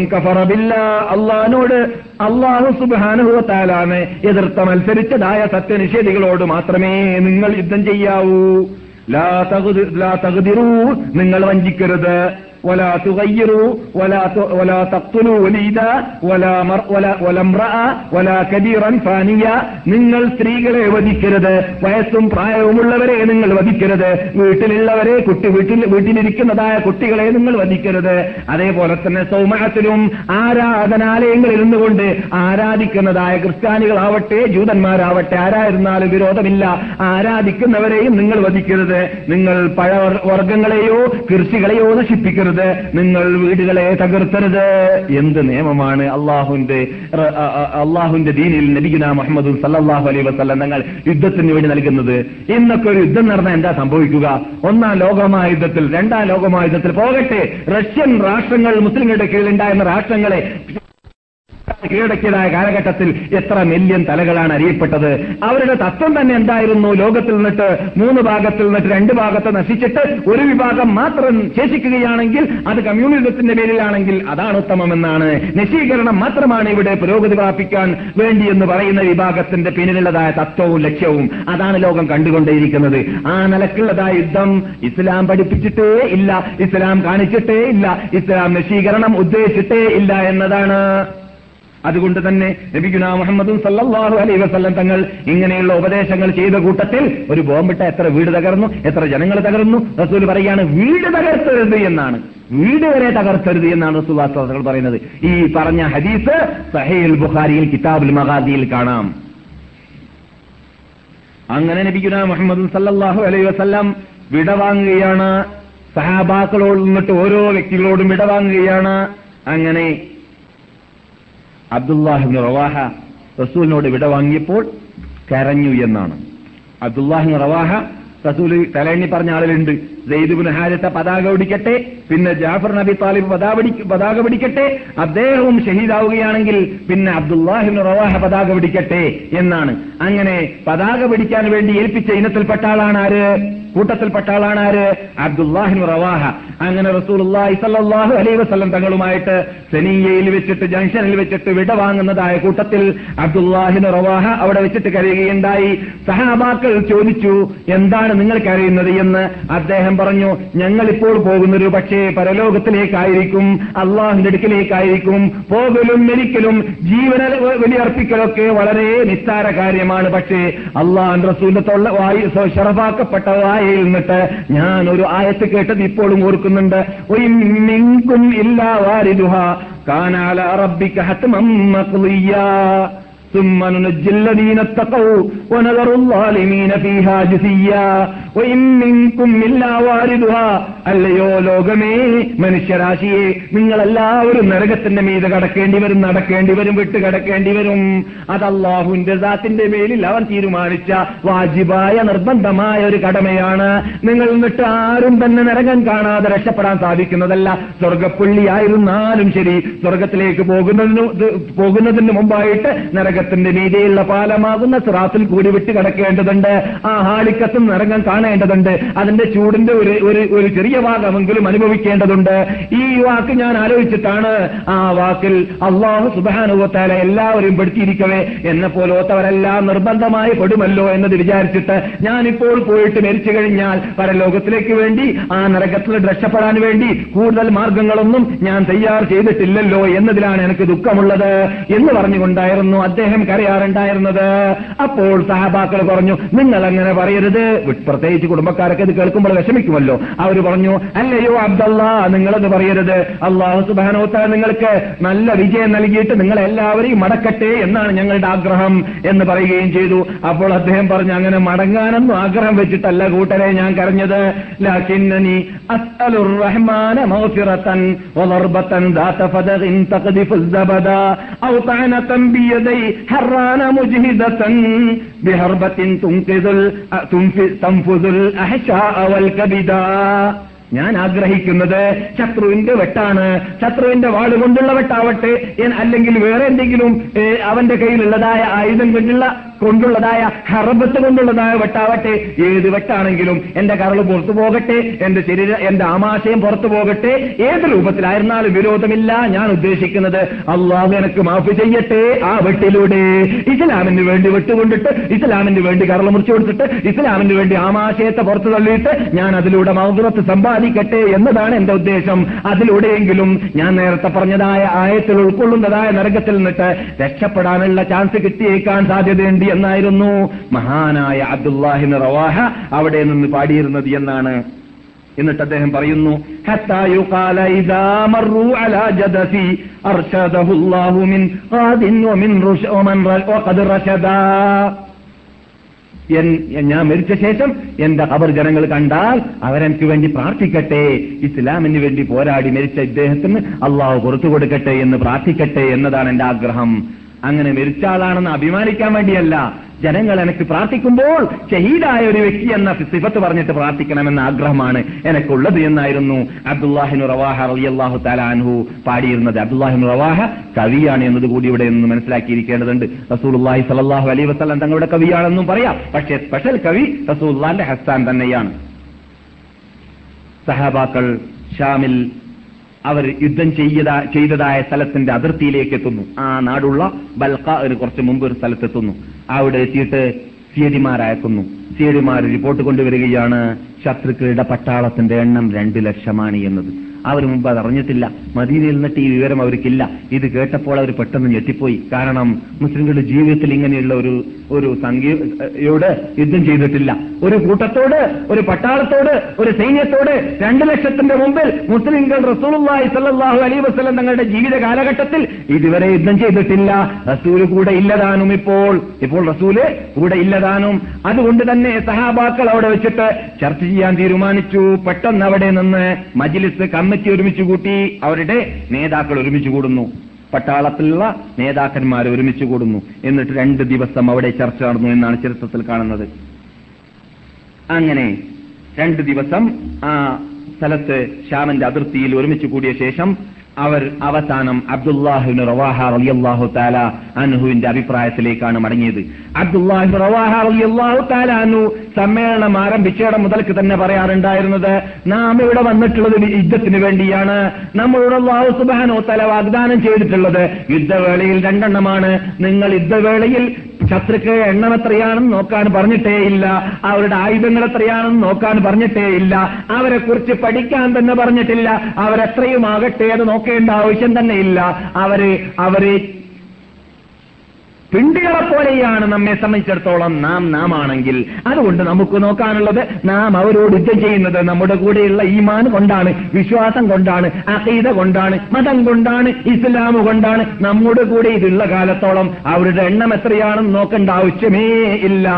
അള്ളഹാനോട് അള്ളാഹു സുബാനുഭവത്താലാണ് എതിർത്ത മത്സരിച്ചതായ സത്യനിഷേധികളോട് മാത്രമേ നിങ്ങൾ യുദ്ധം ചെയ്യാവൂ. ലാ തകുതി- തകുതിറൂ നിങ്ങൾ വഞ്ചിക്കരുത്. ولا تغيروا ولا ت- ولا تقتلوا وليدا ولا مر ولا ولا امرأة ولا كبيرا فانيا നിങ്ങൾ സ്ത്രീകളെ വധിക്കരുത് വയസ്സും പ്രായവുമുള്ളവരെ നിങ്ങൾ വധിക്കരുത് വീട്ടിലുള്ളവരെ കുട്ടി വീട്ടിൽ വീട്ടിലിരിക്കുന്നതായ കുട്ടികളെ നിങ്ങൾ വധിക്കരുത് അതേപോലെ തന്നെ സൗമഹത്തിലും ആരാധനാലയങ്ങളിൽ നിന്നുകൊണ്ട് ആരാധിക്കുന്നതായ ക്രിസ്ത്യാനികളാവട്ടെ ജൂതന്മാരാവട്ടെ ആരായിരുന്നാലും വിരോധമില്ല ആരാധിക്കുന്നവരെയും നിങ്ങൾ വധിക്കരുത് നിങ്ങൾ പഴവർഗങ്ങളെയോ കൃഷികളെയോ നശിപ്പിക്കരുത് നിങ്ങൾ വീടുകളെ തകർത്തരുത്. എന്ത് നിയമമാണ് അള്ളാഹുന്റെ അള്ളാഹുന്റെ ദീനിൽ നബിഗുന മുഹമ്മദ് സല്ലാഹു അലൈ വസ്ലം തങ്ങൾ യുദ്ധത്തിന് വേണ്ടി നൽകുന്നത്? ഇന്നൊക്കെ ഒരു യുദ്ധം നടന്നാൽ എന്താ സംഭവിക്കുക? ഒന്നാം ലോകമഹായുദ്ധത്തിൽ രണ്ടാം ലോകമഹായുദ്ധത്തിൽ പോകട്ടെ. റഷ്യൻ രാഷ്ട്രങ്ങൾ മുസ്ലിങ്ങളുടെ കീഴിലുണ്ടായിരുന്ന രാഷ്ട്രങ്ങളെ കീഴടക്കിയതായ കാലഘട്ടത്തിൽ എത്ര മില്യൺ തലകളാണ് അറിയപ്പെട്ടത് അവരുടെ തത്വം തന്നെ എന്തായിരുന്നു? ലോകത്തിൽ നിന്നിട്ട് മൂന്ന് ഭാഗത്തിൽ നിന്നിട്ട് രണ്ട് ഭാഗത്ത് നശിച്ചിട്ട് ഒരു വിഭാഗം മാത്രം ശേഷിക്കുകയാണെങ്കിൽ അത് കമ്മ്യൂണിസത്തിന്റെ പേരിലാണെങ്കിൽ അതാണ് ഉത്തമമെന്നാണ്. നശീകരണം മാത്രമാണ് ഇവിടെ പുരോഗതി പ്രാപിക്കാൻ വേണ്ടി എന്ന് പറയുന്ന വിഭാഗത്തിന്റെ പിന്നിലുള്ളതായ തത്വവും ലക്ഷ്യവും അതാണ് ലോകം കണ്ടുകൊണ്ടേയിരിക്കുന്നത്. ആ നിലക്കുള്ളതായ യുദ്ധം ഇസ്ലാം പഠിപ്പിച്ചിട്ടേ ഇല്ല ഇസ്ലാം കാണിച്ചിട്ടേ ഇല്ല ഇസ്ലാം നശീകരണം ഉദ്ദേശിച്ചിട്ടേ ഇല്ല എന്നതാണ്. അതുകൊണ്ട് തന്നെ നബിഗുന മുഹമ്മദും സല്ലാഹു അലൈ വസല്ലം തങ്ങൾ ഇങ്ങനെയുള്ള ഉപദേശങ്ങൾ ചെയ്ത കൂട്ടത്തിൽ ഒരു ബോംബിട്ട എത്ര വീട് തകർന്നു എത്ര ജനങ്ങൾ തകർന്നു റസൂൽ പറയാണ് വീട് തകർത്തരുത് എന്നാണ്. വീട് വരെ തകർത്തരുത് എന്നാണ് റസൂൽ പറയുന്നത്. ഈ പറഞ്ഞ ഹദീസ് സഹേൽ ബുഖാരിയിൽ കിതാബുൽ മഹാദിയിൽ കാണാം. അങ്ങനെ നബിഗുന മുഹമ്മദ് സല്ലാഹു അലൈ വസല്ലം വിടവാങ്ങുകയാണ് സഹാബാക്കളോട് നിന്നിട്ട് ഓരോ വ്യക്തികളോടും വിടവാങ്ങുകയാണ് അങ്ങനെ അബ്ദുല്ലാഹിബ് റവാഹ റസൂലിനോട് വിട വാങ്ങിയപ്പോൾ കരഞ്ഞു എന്നാണ്. അബ്ദുല്ലാഹിബ് റവാഹ റസൂൽ തലേണ്ണി പറഞ്ഞ ആളിലുണ്ട് സെയ്ദുബിന് ഹാരിത്ത പതാക പിടിക്കട്ടെ പിന്നെ ജാഫർ നബി താലിബ് പതാക പിടി- പതാക പിടിക്കട്ടെ അദ്ദേഹവും ഷഹീദാവുകയാണെങ്കിൽ പിന്നെ അബ്ദുല്ലാഹിബിന് റവാഹ പതാക പിടിക്കട്ടെ എന്നാണ്. അങ്ങനെ പതാക പിടിക്കാൻ വേണ്ടി ഏൽപ്പിച്ച ഇനത്തിൽപ്പെട്ട ആളാണ് ആര്? കൂട്ടത്തിൽപ്പെട്ട ആളാണ് ആര്? അബ്ദുല്ലാഹിൻ റവാഹ. അങ്ങനെ റസൂലുള്ളാഹി സല്ലല്ലാഹു അലൈഹി വസല്ലം തങ്ങളുമായിട്ട് സെനിയയിൽ വെച്ചിട്ട് ജംഗ്ഷനിൽ വെച്ചിട്ട് വിട വാങ്ങുന്നതായ കൂട്ടത്തിൽ അബ്ദുല്ലാഹിൻ റവാഹ അവിടെ വെച്ചിട്ട് കരയുകയുണ്ടായി. സഹാബാക്കൾ ചോദിച്ചു എന്താണ് നിങ്ങൾ കരയുന്നത് എന്ന് അദ്ദേഹം പറഞ്ഞു ഞങ്ങളിപ്പോൾ പോകുന്നൊരു പക്ഷേ പരലോകത്തിലേക്കായിരിക്കും അള്ളാഹിന്റെ അടുക്കിലേക്കായിരിക്കും. പോകലും മരിക്കലും ജീവന ബലിയർപ്പിക്കലൊക്കെ വളരെ നിസ്സാര കാര്യമാണ്. പക്ഷേ അള്ളാഹ് റസൂലിന്റെ തൊള്ള വായി ഷറഫാക്കപ്പെട്ട വായയിൽ നിന്നിട്ട് ഞാൻ ഒരു ആയത്ത് കേട്ടത് ഇപ്പോഴും ഓർക്കുന്നുണ്ട്. "വഇൻ മിൻകും ഇല്ലാ വാരിദുഹ കാനാല അറബിക്ക് റബ്ബിക ഹത്മം ثم ننجي الذين اتقوا ونذر الظالمين فيها جثيا وإن منكم إلا واردها അല്ലയോ ലോകമേ മനുഷ്യരാശിയെ നിങ്ങളെല്ലാവരും നരകത്തിന്റെ മീതെ കടക്കേണ്ടി വരും നടക്കേണ്ടി വരും വിട്ട് കടക്കേണ്ടി വരും അത് അള്ളാഹുവിന്റെ ദാത്തിന്റെ മേലിൽ അവൻ തീരുമാനിച്ച വാജിബായ നിർബന്ധമായ ഒരു കടമയാണ് നിങ്ങൾ എന്നിട്ട് ആരും തന്നെ നരകം കാണാതെ രക്ഷപ്പെടാൻ സാധിക്കുന്നതല്ല സ്വർഗപ്പുള്ളിയായിരുന്നാലും ശരി സ്വർഗത്തിലേക്ക് പോകുന്നതിന് ഇത് പോകുന്നതിന് മുമ്പായിട്ട് നരകത്തിന്റെ മീതിയുള്ള പാലമാകുന്ന സിറാത്തിൽ കൂടി വിട്ട് കിടക്കേണ്ടതുണ്ട്. ആ ഹാളിക്കത്തും നരകം കാണേണ്ടതുണ്ട്. അതിന്റെ ചൂടിന്റെ ഒരു ഒരു ചെറിയ ഭാഗമെങ്കിലും അനുഭവിക്കേണ്ടതുണ്ട്. ഈ വാക്ക് ഞാൻ ആലോചിച്ചിട്ടാണ് ആ വാക്കിൽ അള്ളാഹു സുബാനുവത്താല എല്ലാവരും പെടുത്തിയിരിക്കവേ. എന്നെ പോലോത്തവരെല്ലാം നിർബന്ധമായി പെടുമല്ലോ എന്നത് വിചാരിച്ചിട്ട് ഞാനിപ്പോൾ പോയിട്ട് മരിച്ചു കഴിഞ്ഞാൽ പരലോകത്തിലേക്ക് വേണ്ടി ആ നരകത്തിൽ രക്ഷപ്പെടാൻ വേണ്ടി കൂടുതൽ മാർഗങ്ങളൊന്നും ഞാൻ തയ്യാർ ചെയ്തിട്ടില്ലല്ലോ എന്നതിലാണ് എനിക്ക് ദുഃഖമുള്ളത് എന്ന് പറഞ്ഞുകൊണ്ടായിരുന്നു അദ്ദേഹം കരയാറുണ്ടായിരുന്നത് അപ്പോൾ സഹാബാക്കൾ പറഞ്ഞു നിങ്ങൾ അങ്ങനെ പറയരുത് പ്രത്യേകിച്ച് കുടുംബക്കാരൊക്കെ ഇത് കേൾക്കുമ്പോൾ വിഷമിക്കുമല്ലോ അവർ പറഞ്ഞു അല്ലയോ അബ്ദല്ല നിങ്ങളത് പറയരുത് അള്ളാഹു സുബാനോത്ത നിങ്ങൾക്ക് നല്ല വിജയം നൽകിയിട്ട് നിങ്ങൾ എല്ലാവരെയും മടക്കട്ടെ എന്നാണ് ഞങ്ങളുടെ ആഗ്രഹം എന്ന് പറയുകയും ചെയ്തു അപ്പോൾ അദ്ദേഹം പറഞ്ഞു അങ്ങനെ മടങ്ങാനൊന്നും ആഗ്രഹം വെച്ചിട്ടല്ല കൂട്ടരെ ഞാൻ കരഞ്ഞത് ലാക്കിന്നനി അസ്അലുർ റഹ്മാന മഗ്ഫിറതൻ വദർബതൻ ذات فدغ تقذف الزبد أو طعنة بيدي ഹറാന മുജ്ഹിദത്തൻ ബിഹർബത്തിൻ തുംകിദുൽ തംഫുദുൽ അഹ്ഷാ അവൽ ഞാൻ ആഗ്രഹിക്കുന്നത് ശത്രുവിന്റെ വെട്ടാണ്. ശത്രുവിന്റെ വാൾ കൊണ്ടുള്ള വെട്ടാവട്ടെ. അല്ലെങ്കിൽ വേറെ എന്തെങ്കിലും അവന്റെ കയ്യിലുള്ളതായ ആയുധം കൊണ്ടുള്ള കൊണ്ടുള്ളതായ ഹറബത്ത് കൊണ്ടുള്ളതായ വെട്ടാവട്ടെ. ഏത് വെട്ടാണെങ്കിലും എന്റെ കരൾ പുറത്തു പോകട്ടെ എന്റെ ശരീര എന്റെ ആമാശയം പുറത്തു പോകട്ടെ. ഏത് രൂപത്തിലായിരുന്നാലും വിരോധമില്ല. ഞാൻ ഉദ്ദേശിക്കുന്നത് അള്ളാഹു എനിക്ക് മാഫ് ചെയ്യട്ടെ ആ വെട്ടിലൂടെ. ഇസ്ലാമിന് വേണ്ടി വെട്ടുകൊണ്ടിട്ട് ഇസ്ലാമിന് വേണ്ടി കരൾ മുറിച്ചു കൊടുത്തിട്ട് ഇസ്ലാമിന് വേണ്ടി ആമാശയത്തെ പുറത്തു തള്ളിയിട്ട് ഞാൻ അതിലൂടെ മൗതുറത്ത് സമ്പാദിക്കട്ടെ എന്നതാണ് എന്റെ ഉദ്ദേശം. അതിലൂടെയെങ്കിലും ഞാൻ നേരത്തെ പറഞ്ഞതായ ആയത്തിൽ ഉൾക്കൊള്ളുന്നതായ നരകത്തിൽ നിന്നിട്ട് രക്ഷപ്പെടാനുള്ള ചാൻസ് കിട്ടിയേക്കാൻ സാധ്യതയുണ്ട്. എന്നായിരുന്നു മഹാനായ അബ്ദുല്ലാഹിൻ റവാഹ അവിടെ നിന്ന് പാടിയിരുന്നത് എന്നാണ്. എന്നിട്ട് അദ്ദേഹം പറയുന്നു "ഹത്താ യുഖാല ഇദാ മർറൂ അലാ ജദസി അർശദഹു മിൻ ഖാദിൻ വമിൻ റുശ വമൻ റ- വഖദ് ഞാൻ മരിച്ച ശേഷം എന്റെ ഖബർ ജനങ്ങൾ കണ്ടാൽ അവരെനിക്ക് വേണ്ടി പ്രാർത്ഥിക്കട്ടെ ഇസ്ലാമിന് വേണ്ടി പോരാടി മരിച്ച ഇദ്ദേഹത്തിന് അള്ളാഹു പുറത്തു കൊടുക്കട്ടെ എന്ന് പ്രാർത്ഥിക്കട്ടെ എന്നതാണ് എന്റെ ആഗ്രഹം. അങ്ങനെ മരിച്ച ആളാണെന്ന് അഭിമാനിക്കാൻ വേണ്ടിയല്ല. ജനങ്ങൾ എനിക്ക് പ്രാർത്ഥിക്കുമ്പോൾ ഷഹീദായ ഒരു വ്യക്തി എന്ന സിഫത്ത് പറഞ്ഞിട്ട് പ്രാർത്ഥിക്കണമെന്ന ആഗ്രഹമാണ് എനിക്കുള്ളത് എന്നായിരുന്നു അബ്ദുല്ലാഹിൻ റവാഹ റളിയല്ലാഹു തആല അൻഹു പാടിയിരുന്നത്. അബ്ദുല്ലാഹിൻ റവാഹ കവിയാണ് എന്നത് കൂടി ഇവിടെ നിന്ന് മനസ്സിലാക്കിയിരിക്കേണ്ടതുണ്ട്. റസൂലുള്ളാഹി സലാഹു അലൈഹി വസ്ലാം തങ്ങളുടെ കവിയാണെന്നും പറയാം. പക്ഷേ സ്പെഷ്യൽ കവി റസൂല്ലാന്റെ ഹസ്താൻ തന്നെയാണ്. സഹാബാക്കൾ ഷാമിൽ അവർ യുദ്ധം ചെയ്യതാ ചെയ്തതായ സ്ഥലത്തിന്റെ അതിർത്തിയിലേക്ക് എത്തുന്നു. ആ നാടുള്ള ബൽക്ക ഒരു കുറച്ച് മുമ്പ് ഒരു സ്ഥലത്തെത്തുന്നു അവിടെ എത്തിയിട്ട് സിയടിമാരയക്കുന്നു സിയടിമാർ റിപ്പോർട്ട് കൊണ്ടുവരികയാണ് ശത്രുക്കളുടെ പട്ടാളത്തിന്റെ എണ്ണം രണ്ട് ലക്ഷമാണ് എന്നത്. അവർ മുമ്പ് അറിഞ്ഞിട്ടില്ല. മദീനയിൽ നിന്നിട്ട് ഈ വിവരം അവർക്കില്ല. ഇത് കേട്ടപ്പോൾ അവർ പെട്ടെന്ന് ഞെട്ടിപ്പോയി. കാരണം മുസ്ലിങ്ങളുടെ ജീവിതത്തിൽ ഇങ്ങനെയുള്ള ഒരു ഒരു സംഖ്യയോട് യുദ്ധം ചെയ്തിട്ടില്ല. ഒരു കൂട്ടത്തോട് ഒരു പട്ടാളത്തോട് ഒരു സൈന്യത്തോട് രണ്ട് ലക്ഷത്തിന്റെ മുമ്പിൽ മുസ്ലിംകൾ റസൂലുള്ളാഹി സ്വല്ലല്ലാഹു അലൈഹി വസല്ലം തങ്ങളുടെ ജീവിത കാലഘട്ടത്തിൽ ഇതുവരെ യുദ്ധം ചെയ്തിട്ടില്ല. റസൂൽ കൂടെ ഇല്ലതാനും ഇപ്പോൾ. ഇപ്പോൾ റസൂൽ കൂടെ ഇല്ലതാനും. അതുകൊണ്ട് തന്നെ സഹാബാക്കൾ അവിടെ വെച്ചിട്ട് ചർച്ച ചെയ്യാൻ തീരുമാനിച്ചു. പെട്ടെന്ന് അവിടെ നിന്ന് മജിലിസ് കമ്മിറ്റി ഒരുമിച്ച് കൂട്ടി അവരുടെ നേതാക്കൾ ഒരുമിച്ച് കൂടുന്നു. പട്ടാളത്തിലുള്ള നേതാക്കന്മാർ ഒരുമിച്ച് കൂടുന്നു. എന്നിട്ട് രണ്ട് ദിവസം അവിടെ ചർച്ച നടന്നു എന്നാണ് ചരിത്രത്തിൽ കാണുന്നത്. അങ്ങനെ രണ്ട് ദിവസം ആ സ്ഥലത്ത് ശ്യാമന്റെ അതിർത്തിയിൽ ഒരുമിച്ച് കൂടിയ ശേഷം അവർ അവസാനം അബ്ദുല്ലാഹിബിൻ റവാഹ റളിയല്ലാഹു താല അൻഹുവിന്റെ അഭിപ്രായത്തിലേക്കാണ് മടങ്ങിയത്. അബ്ദുല്ലാഹിബ് റവാഹ റളിയല്ലാഹു താല അനു സമ്മേളനം ആരംഭിച്ചയുടെ മുതൽക്ക് തന്നെ പറയാറുണ്ടായിരുന്നത് നാം ഇവിടെ വന്നിട്ടുള്ളത് യുദ്ധത്തിന് വേണ്ടിയാണ്. നമ്മളോട് അള്ളാഹു സുബാനോ തല വാഗ്ദാനം ചെയ്തിട്ടുള്ളത്. യുദ്ധവേളയിൽ രണ്ടെണ്ണമാണ്. നിങ്ങൾ യുദ്ധവേളയിൽ ശത്രുക്കൾ എണ്ണം എത്രയാണെന്ന് നോക്കാൻ പറഞ്ഞിട്ടേ ഇല്ല. അവരുടെ ആയുധങ്ങൾ എത്രയാണെന്ന് നോക്കാൻ പറഞ്ഞിട്ടേ ഇല്ല. അവരെ കുറിച്ച് പഠിക്കാൻ തന്നെ പറഞ്ഞിട്ടില്ല. അവരെത്രയും ആകട്ടെ അത് നോക്കേണ്ട ആവശ്യം തന്നെ ഇല്ല. അവർ അവരെ പിണ്ടികളെ പോലെയാണ് നമ്മെ സംബന്ധിച്ചിടത്തോളം നാം നാം ആണെങ്കിൽ അതുകൊണ്ട് നമുക്ക് നോക്കാനുള്ളത് നാം അവരോട് യുദ്ധം ചെയ്യുന്നത് നമ്മുടെ കൂടെയുള്ള ഈമാൻ കൊണ്ടാണ് വിശ്വാസം കൊണ്ടാണ് അഖീദ കൊണ്ടാണ് മതം കൊണ്ടാണ് ഇസ്ലാം കൊണ്ടാണ്. നമ്മുടെ കൂടെ ഇതുള്ള കാലത്തോളം അവരുടെ എണ്ണം എത്രയാണെന്ന് നോക്കേണ്ട ആവശ്യമേ ഇല്ല.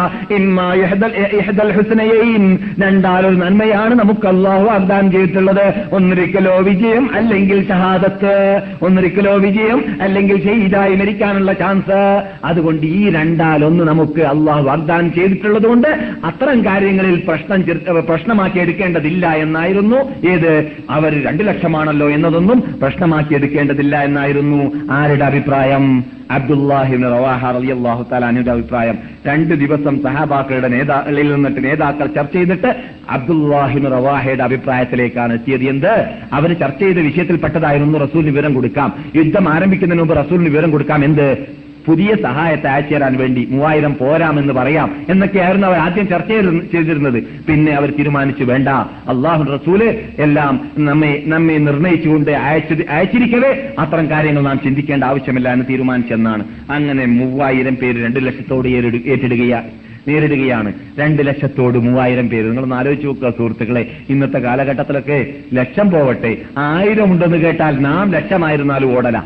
രണ്ടാലൊരു നന്മയാണ് നമുക്ക് അള്ളാഹു വാഗ്ദാനം ചെയ്തിട്ടുള്ളത്. ഒന്നൊരിക്കലോ വിജയം അല്ലെങ്കിൽ ഷഹാദത്ത്. ഒന്നൊരിക്കലോ വിജയം അല്ലെങ്കിൽ ഷെയ്ദായി മരിക്കാനുള്ള ചാൻസ് അതുകൊണ്ട് ഈ രണ്ടാലൊന്ന് നമുക്ക് അള്ളാഹു വാഗ്ദാനം ചെയ്തിട്ടുള്ളത് കൊണ്ട് അത്തരം കാര്യങ്ങളിൽ പ്രശ്നം പ്രശ്നമാക്കി എടുക്കേണ്ടതില്ല എന്നായിരുന്നു. ഏത്? അവർ രണ്ടു ലക്ഷമാണല്ലോ എന്നതൊന്നും പ്രശ്നമാക്കി എടുക്കേണ്ടതില്ല എന്നായിരുന്നു. ആരുടെ അഭിപ്രായം? അബ്ദുല്ലാഹിബിൻ റവാഹ റളിയല്ലാഹു തആലാനുടെ അഭിപ്രായം. രണ്ട് ദിവസം സഹാബാക്കളുടെ നേതാക്കളിൽ നിന്നിട്ട് നേതാക്കൾ ചർച്ച ചെയ്തിട്ട് അബ്ദുല്ലാഹിബിൻ റവാഹയുടെ അഭിപ്രായത്തിലേക്കാണ് എത്തിയത്. എന്ത്? അവർ ചർച്ച ചെയ്ത വിഷയത്തിൽപ്പെട്ടതായിരുന്നു. റസൂലിന് വിവരം കൊടുക്കാം. യുദ്ധം ആരംഭിക്കുന്നതിന് മുമ്പ് റസൂലിന് വിവരം കൊടുക്കാം. എന്ത്? പുതിയ സഹായത്തെ അയച്ചു തരാൻ വേണ്ടി മൂവായിരം പോരാമെന്ന് പറയാം എന്നൊക്കെയായിരുന്നു അവർ ആദ്യം ചർച്ച ചെയ്തിരുന്ന- ചെയ്തിരുന്നത്. പിന്നെ അവർ തീരുമാനിച്ചു വേണ്ട അള്ളാഹു റസൂൽ എല്ലാം നമ്മെ നമ്മെ നിർണയിച്ചുകൊണ്ട് അയച്ചത് അയച്ചിരിക്കവേ അത്തരം കാര്യങ്ങൾ നാം ചിന്തിക്കേണ്ട ആവശ്യമില്ല എന്ന് തീരുമാനിച്ചെന്നാണ്. അങ്ങനെ മൂവായിരം പേര് രണ്ട് ലക്ഷത്തോട് ഏറ്റെടുക്കുകയാണ് നേരിടുകയാണ്. രണ്ട് ലക്ഷത്തോട് മൂവായിരം പേര്. നിങ്ങളൊന്ന് ആലോചിച്ച് നോക്കുക സുഹൃത്തുക്കളെ ഇന്നത്തെ കാലഘട്ടത്തിലൊക്കെ ലക്ഷം പോവട്ടെ. ആയിരം ഉണ്ടെന്ന് കേട്ടാൽ നാം ലക്ഷമായിരുന്നാലും ഓടല.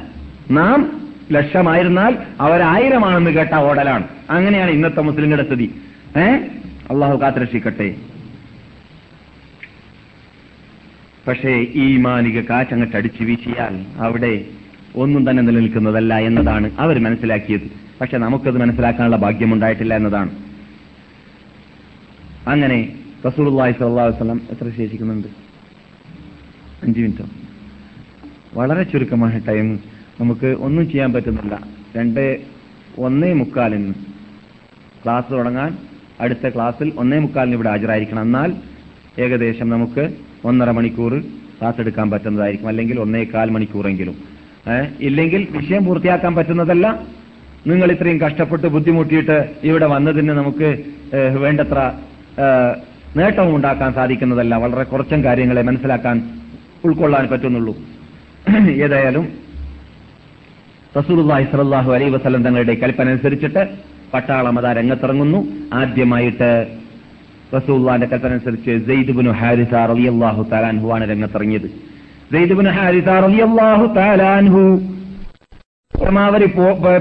നാം ലക്ഷമായിരുന്നാൽ അവരായിരമാണെന്ന് കേട്ട ഓടലാണ്. അങ്ങനെയാണ് ഇന്നത്തെ മുസ്ലിങ്ങളുടെ സ്ഥിതി. ഏ? അള്ളാഹു കാത്തരക്ഷിക്കട്ടെ. പക്ഷേ ഈ മാനിക കാറ്റങ്ങട്ട് അടിച്ചു വീശിയാൽ അവിടെ ഒന്നും തന്നെ നിലനിൽക്കുന്നതല്ല എന്നതാണ് അവർ മനസ്സിലാക്കിയത്. പക്ഷെ നമുക്കത് മനസ്സിലാക്കാനുള്ള ഭാഗ്യമുണ്ടായിട്ടില്ല എന്നതാണ്. അങ്ങനെ റസൂലുള്ളാഹി സ്വല്ലല്ലാഹു അലൈഹി വസല്ലം എത്ര ശേഷിക്കുന്നുണ്ട്? അഞ്ചു മിനിറ്റോ? വളരെ ചുരുക്കമായ ടൈം. നമുക്ക് ഒന്നും ചെയ്യാൻ പറ്റുന്നില്ല. രണ്ട് ഒന്നേ മുക്കാലിന് ക്ലാസ് തുടങ്ങാൻ. അടുത്ത ക്ലാസ്സിൽ ഒന്നേ മുക്കാലിന് ഇവിടെ ഹാജരായിരിക്കണം. എന്നാൽ ഏകദേശം നമുക്ക് ഒന്നര മണിക്കൂർ ക്ലാസ് എടുക്കാൻ പറ്റുന്നതായിരിക്കും. അല്ലെങ്കിൽ ഒന്നേകാൽ മണിക്കൂറെങ്കിലും. ഇല്ലെങ്കിൽ വിഷയം പൂർത്തിയാക്കാൻ പറ്റുന്നതല്ല. നിങ്ങൾ ഇത്രയും കഷ്ടപ്പെട്ട് ബുദ്ധിമുട്ടിയിട്ട് ഇവിടെ വന്നതിന് നമുക്ക് വേണ്ടത്ര നേട്ടം ഉണ്ടാക്കാൻ സാധിക്കുന്നതല്ല. വളരെ കുറച്ചും കാര്യങ്ങളെ മനസ്സിലാക്കാൻ ഉൾക്കൊള്ളാൻ പറ്റുന്നുള്ളൂ. ഏതായാലും റസൂലുള്ളാഹി സ്വല്ലല്ലാഹു അലൈഹി വസല്ലം തങ്ങളുടെ കൽപ്പന അനുസരിച്ചിട്ട് പട്ടാളം അതാ രംഗത്തിറങ്ങുന്നു. ആദ്യമായിട്ട് റസൂള്ളാന്റെ കൽപ്പന അനുസരിച്ച് സെയ്ദ് ബിനു ഹാരിസ റളിയല്ലാഹു തആല അൻഹു ആണ് രംഗത്തിറങ്ങിയത്. സെയ്ദ് ബിനു ഹാരിസ റളിയല്ലാഹു തആല അൻഹു പരമാവധി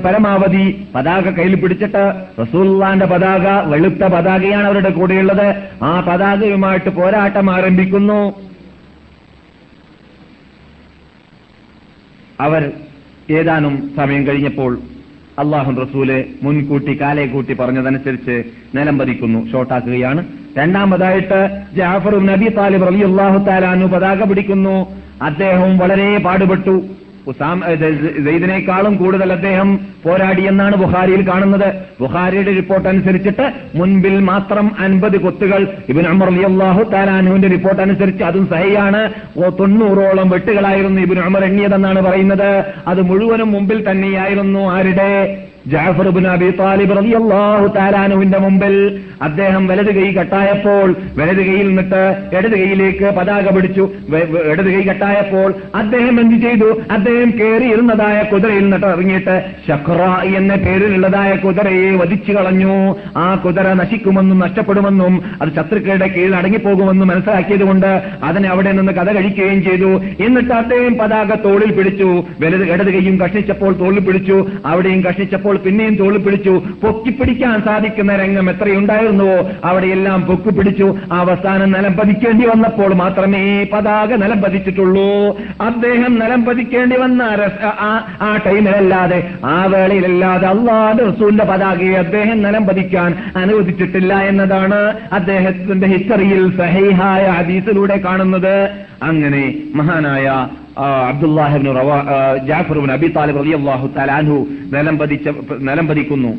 പരമാവധി പതാക കയ്യിൽ പിടിച്ചിട്ട് റസൂലുള്ളാന്റെ പതാക വെളുത്ത പതാകയാണ് അവരുടെ കൂടെയുള്ളത്. ആ പതാകയുമായിട്ട് പോരാട്ടം ആരംഭിക്കുന്നു. അവർ ഏതാനും സമയം കഴിഞ്ഞപ്പോൾ അള്ളാഹു റസൂൽ മുൻകൂട്ടി കാലെ കൂട്ടി പറഞ്ഞതനുസരിച്ച് നിലം പതിക്കുന്നു. ഷോട്ടാക്കുകയാണ്. രണ്ടാമതായിട്ട് ജാഫറും നബി താലിബ് അലി അള്ളാഹു താലാനു പതാക പിടിക്കുന്നു. അദ്ദേഹവും വളരെ പാടുപെട്ടു. ഉസാം സെയ്ദിനേക്കാളും കൂടുതൽ അദ്ദേഹം പോരാടിയെന്നാണ് ബുഹാരിയിൽ കാണുന്നത്. ബുഹാരിയുടെ റിപ്പോർട്ട് അനുസരിച്ചിട്ട് മുൻപിൽ മാത്രം അൻപത് കൊത്തുകൾ ഇബിൻ അമർ അലി അള്ളാഹു താലാനുവിന്റെ റിപ്പോർട്ട് അനുസരിച്ച് അതും സഹയാണ്. തൊണ്ണൂറോളം വെട്ടുകളായിരുന്നു ഇബിൻ അമർ എണ്ണിയതെന്നാണ് പറയുന്നത്. അത് മുഴുവനും മുമ്പിൽ തന്നെയായിരുന്നു. ആരുടെ? ജാഫർ ബിൻ അബി താലിബ് റളിയല്ലാഹു താലാനുവിന്റെ മുമ്പിൽ അദ്ദേഹം വലത് കൈ കെട്ടായപ്പോൾ വലത് കൈയിൽ നിന്നിട്ട് ഇടത് കൈയിലേക്ക് പതാക പിടിച്ചു ഇടത് കൈ കെട്ടായപ്പോൾ അദ്ദേഹം എന്ത് ചെയ്തു? അദ്ദേഹം കയറിയിരുന്നതായ കുതിരയിൽ നിന്നിട്ട് ഇറങ്ങിയിട്ട് ഷഖ്ര എന്ന പേരിലുള്ളതായ കുതിരയെ വധിച്ചു കളഞ്ഞു. ആ കുതിര നശിക്കുമെന്നും നഷ്ടപ്പെടുമെന്നും അത് ശത്രുക്കളുടെ കീഴിൽ അടങ്ങിപ്പോകുമെന്നും മനസ്സിലാക്കിയതുകൊണ്ട് അതിനെ അവിടെ നിന്ന് കഥ കഴിക്കുകയും ചെയ്തു. എന്നിട്ട് അദ്ദേഹം പതാക തോളിൽ പിടിച്ചു വലത് ഇടത് കൈയും കഷ്ണിച്ചപ്പോൾ തോളിൽ പിടിച്ചു. അവിടെയും കഷ്ണിച്ചപ്പോൾ പിന്നെയും തോളിൽ പിടിച്ചു പൊക്കി പിടിക്കാൻ സാധിക്കുന്ന രംഗം എത്രയുണ്ടായിരുന്നുവോ അവിടെയെല്ലാം പൊക്കി പിടിച്ചു അവസാനം നിലം പതിക്കേണ്ടി വന്നപ്പോൾ മാത്രമേ പതാക നിലം പതിച്ചിട്ടുള്ളൂ. അദ്ദേഹം നിലം പതിക്കേണ്ടി വന്ന ആ- ടൈമിലല്ലാതെ ആ വേളയിലല്ലാതെ അള്ളാഹ് റസൂലിന്റെ പതാകയെ അദ്ദേഹം നിലം പതിക്കാൻ അനുവദിച്ചിട്ടില്ല എന്നതാണ് അദ്ദേഹത്തിന്റെ ഹിസ്റ്ററിയിൽ സഹൈഹായ ഹദീസിലൂടെ കാണുന്നത്. അങ്ങനെ മഹാനായ അബ്ദുല്ലാഹിബ്നു ജാഫറുബിൻ അബി താലിബ് റളിയല്ലാഹു തആല അൻഹു നിലം പതിച്ച നിലം പതിക്കുന്നു.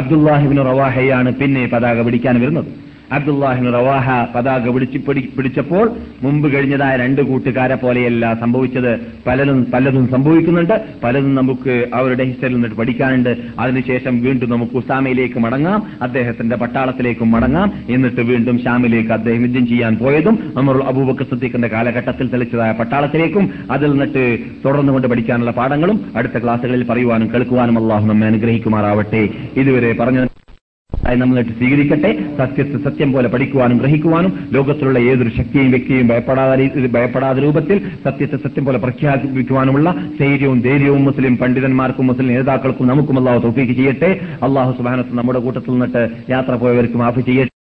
അബ്ദുല്ലാഹിബിന് റവാഹയാണ് പിന്നെ പതാക പിടിക്കാൻ വരുന്നത്. അബ്ദുല്ലാഹിബിന് റവാഹ പതാക വിളിച്ചു പിടിച്ചപ്പോൾ മുമ്പ് കഴിഞ്ഞതായ രണ്ട് കൂട്ടുകാരെ പോലെയല്ല സംഭവിച്ചത്. പലരും പലതും സംഭവിക്കുന്നുണ്ട്. പലതും നമുക്ക് അവരുടെ ഹിസ്റ്ററിൽ നിന്നിട്ട് പഠിക്കാനുണ്ട്. അതിനുശേഷം വീണ്ടും നമുക്ക് ഉസാമയിലേക്ക് മടങ്ങാം. അദ്ദേഹത്തിന്റെ പട്ടാളത്തിലേക്കും മടങ്ങാം. എന്നിട്ട് വീണ്ടും ഷാമിലേക്ക് അദ്ദേഹം യുദ്ധം ചെയ്യാൻ പോയതും നമ്മൾ അബൂബക്കർ സദ്ദീഖിന്റെ കാലഘട്ടത്തിൽ തെളിച്ചതായ പട്ടാളത്തിലേക്കും അതിൽ നിന്നിട്ട് തുടർന്നുകൊണ്ട് പഠിക്കാനുള്ള പാഠങ്ങളും അടുത്ത ക്ലാസ്സുകളിൽ പറയുവാനും കേൾക്കുവാനും അള്ളാഹു നമ്മെ അനുഗ്രഹിക്കുമാറാവട്ടെ. ഇതുവരെ പറഞ്ഞ ആയി നമ്മൾ സ്വീകരിക്കട്ടെ. സത്യത്തെ സത്യം പോലെ പഠിക്കുവാനും ഗ്രഹിക്കുവാനും ലോകത്തിലുള്ള ഏതൊരു ശക്തിയും വ്യക്തിയും ഭയപ്പെടാതെ ഭയപ്പെടാതെ രൂപത്തിൽ സത്യത്തെ സത്യം പോലെ പ്രഖ്യാപിക്കുവാനുമുള്ള ധൈര്യവും ധൈര്യവും മുസ്ലിം പണ്ഡിതന്മാർക്കും മുസ്ലിം നേതാക്കൾക്കും നമുക്കും അള്ളാഹു തോഫീക്ക് ചെയ്യട്ടെ. അള്ളാഹു സുബാനത്ത് നമ്മുടെ കൂട്ടത്തിൽ നിന്നിട്ട് യാത്ര പോയവർക്ക് മാഫ് ചെയ്യട്ടെ.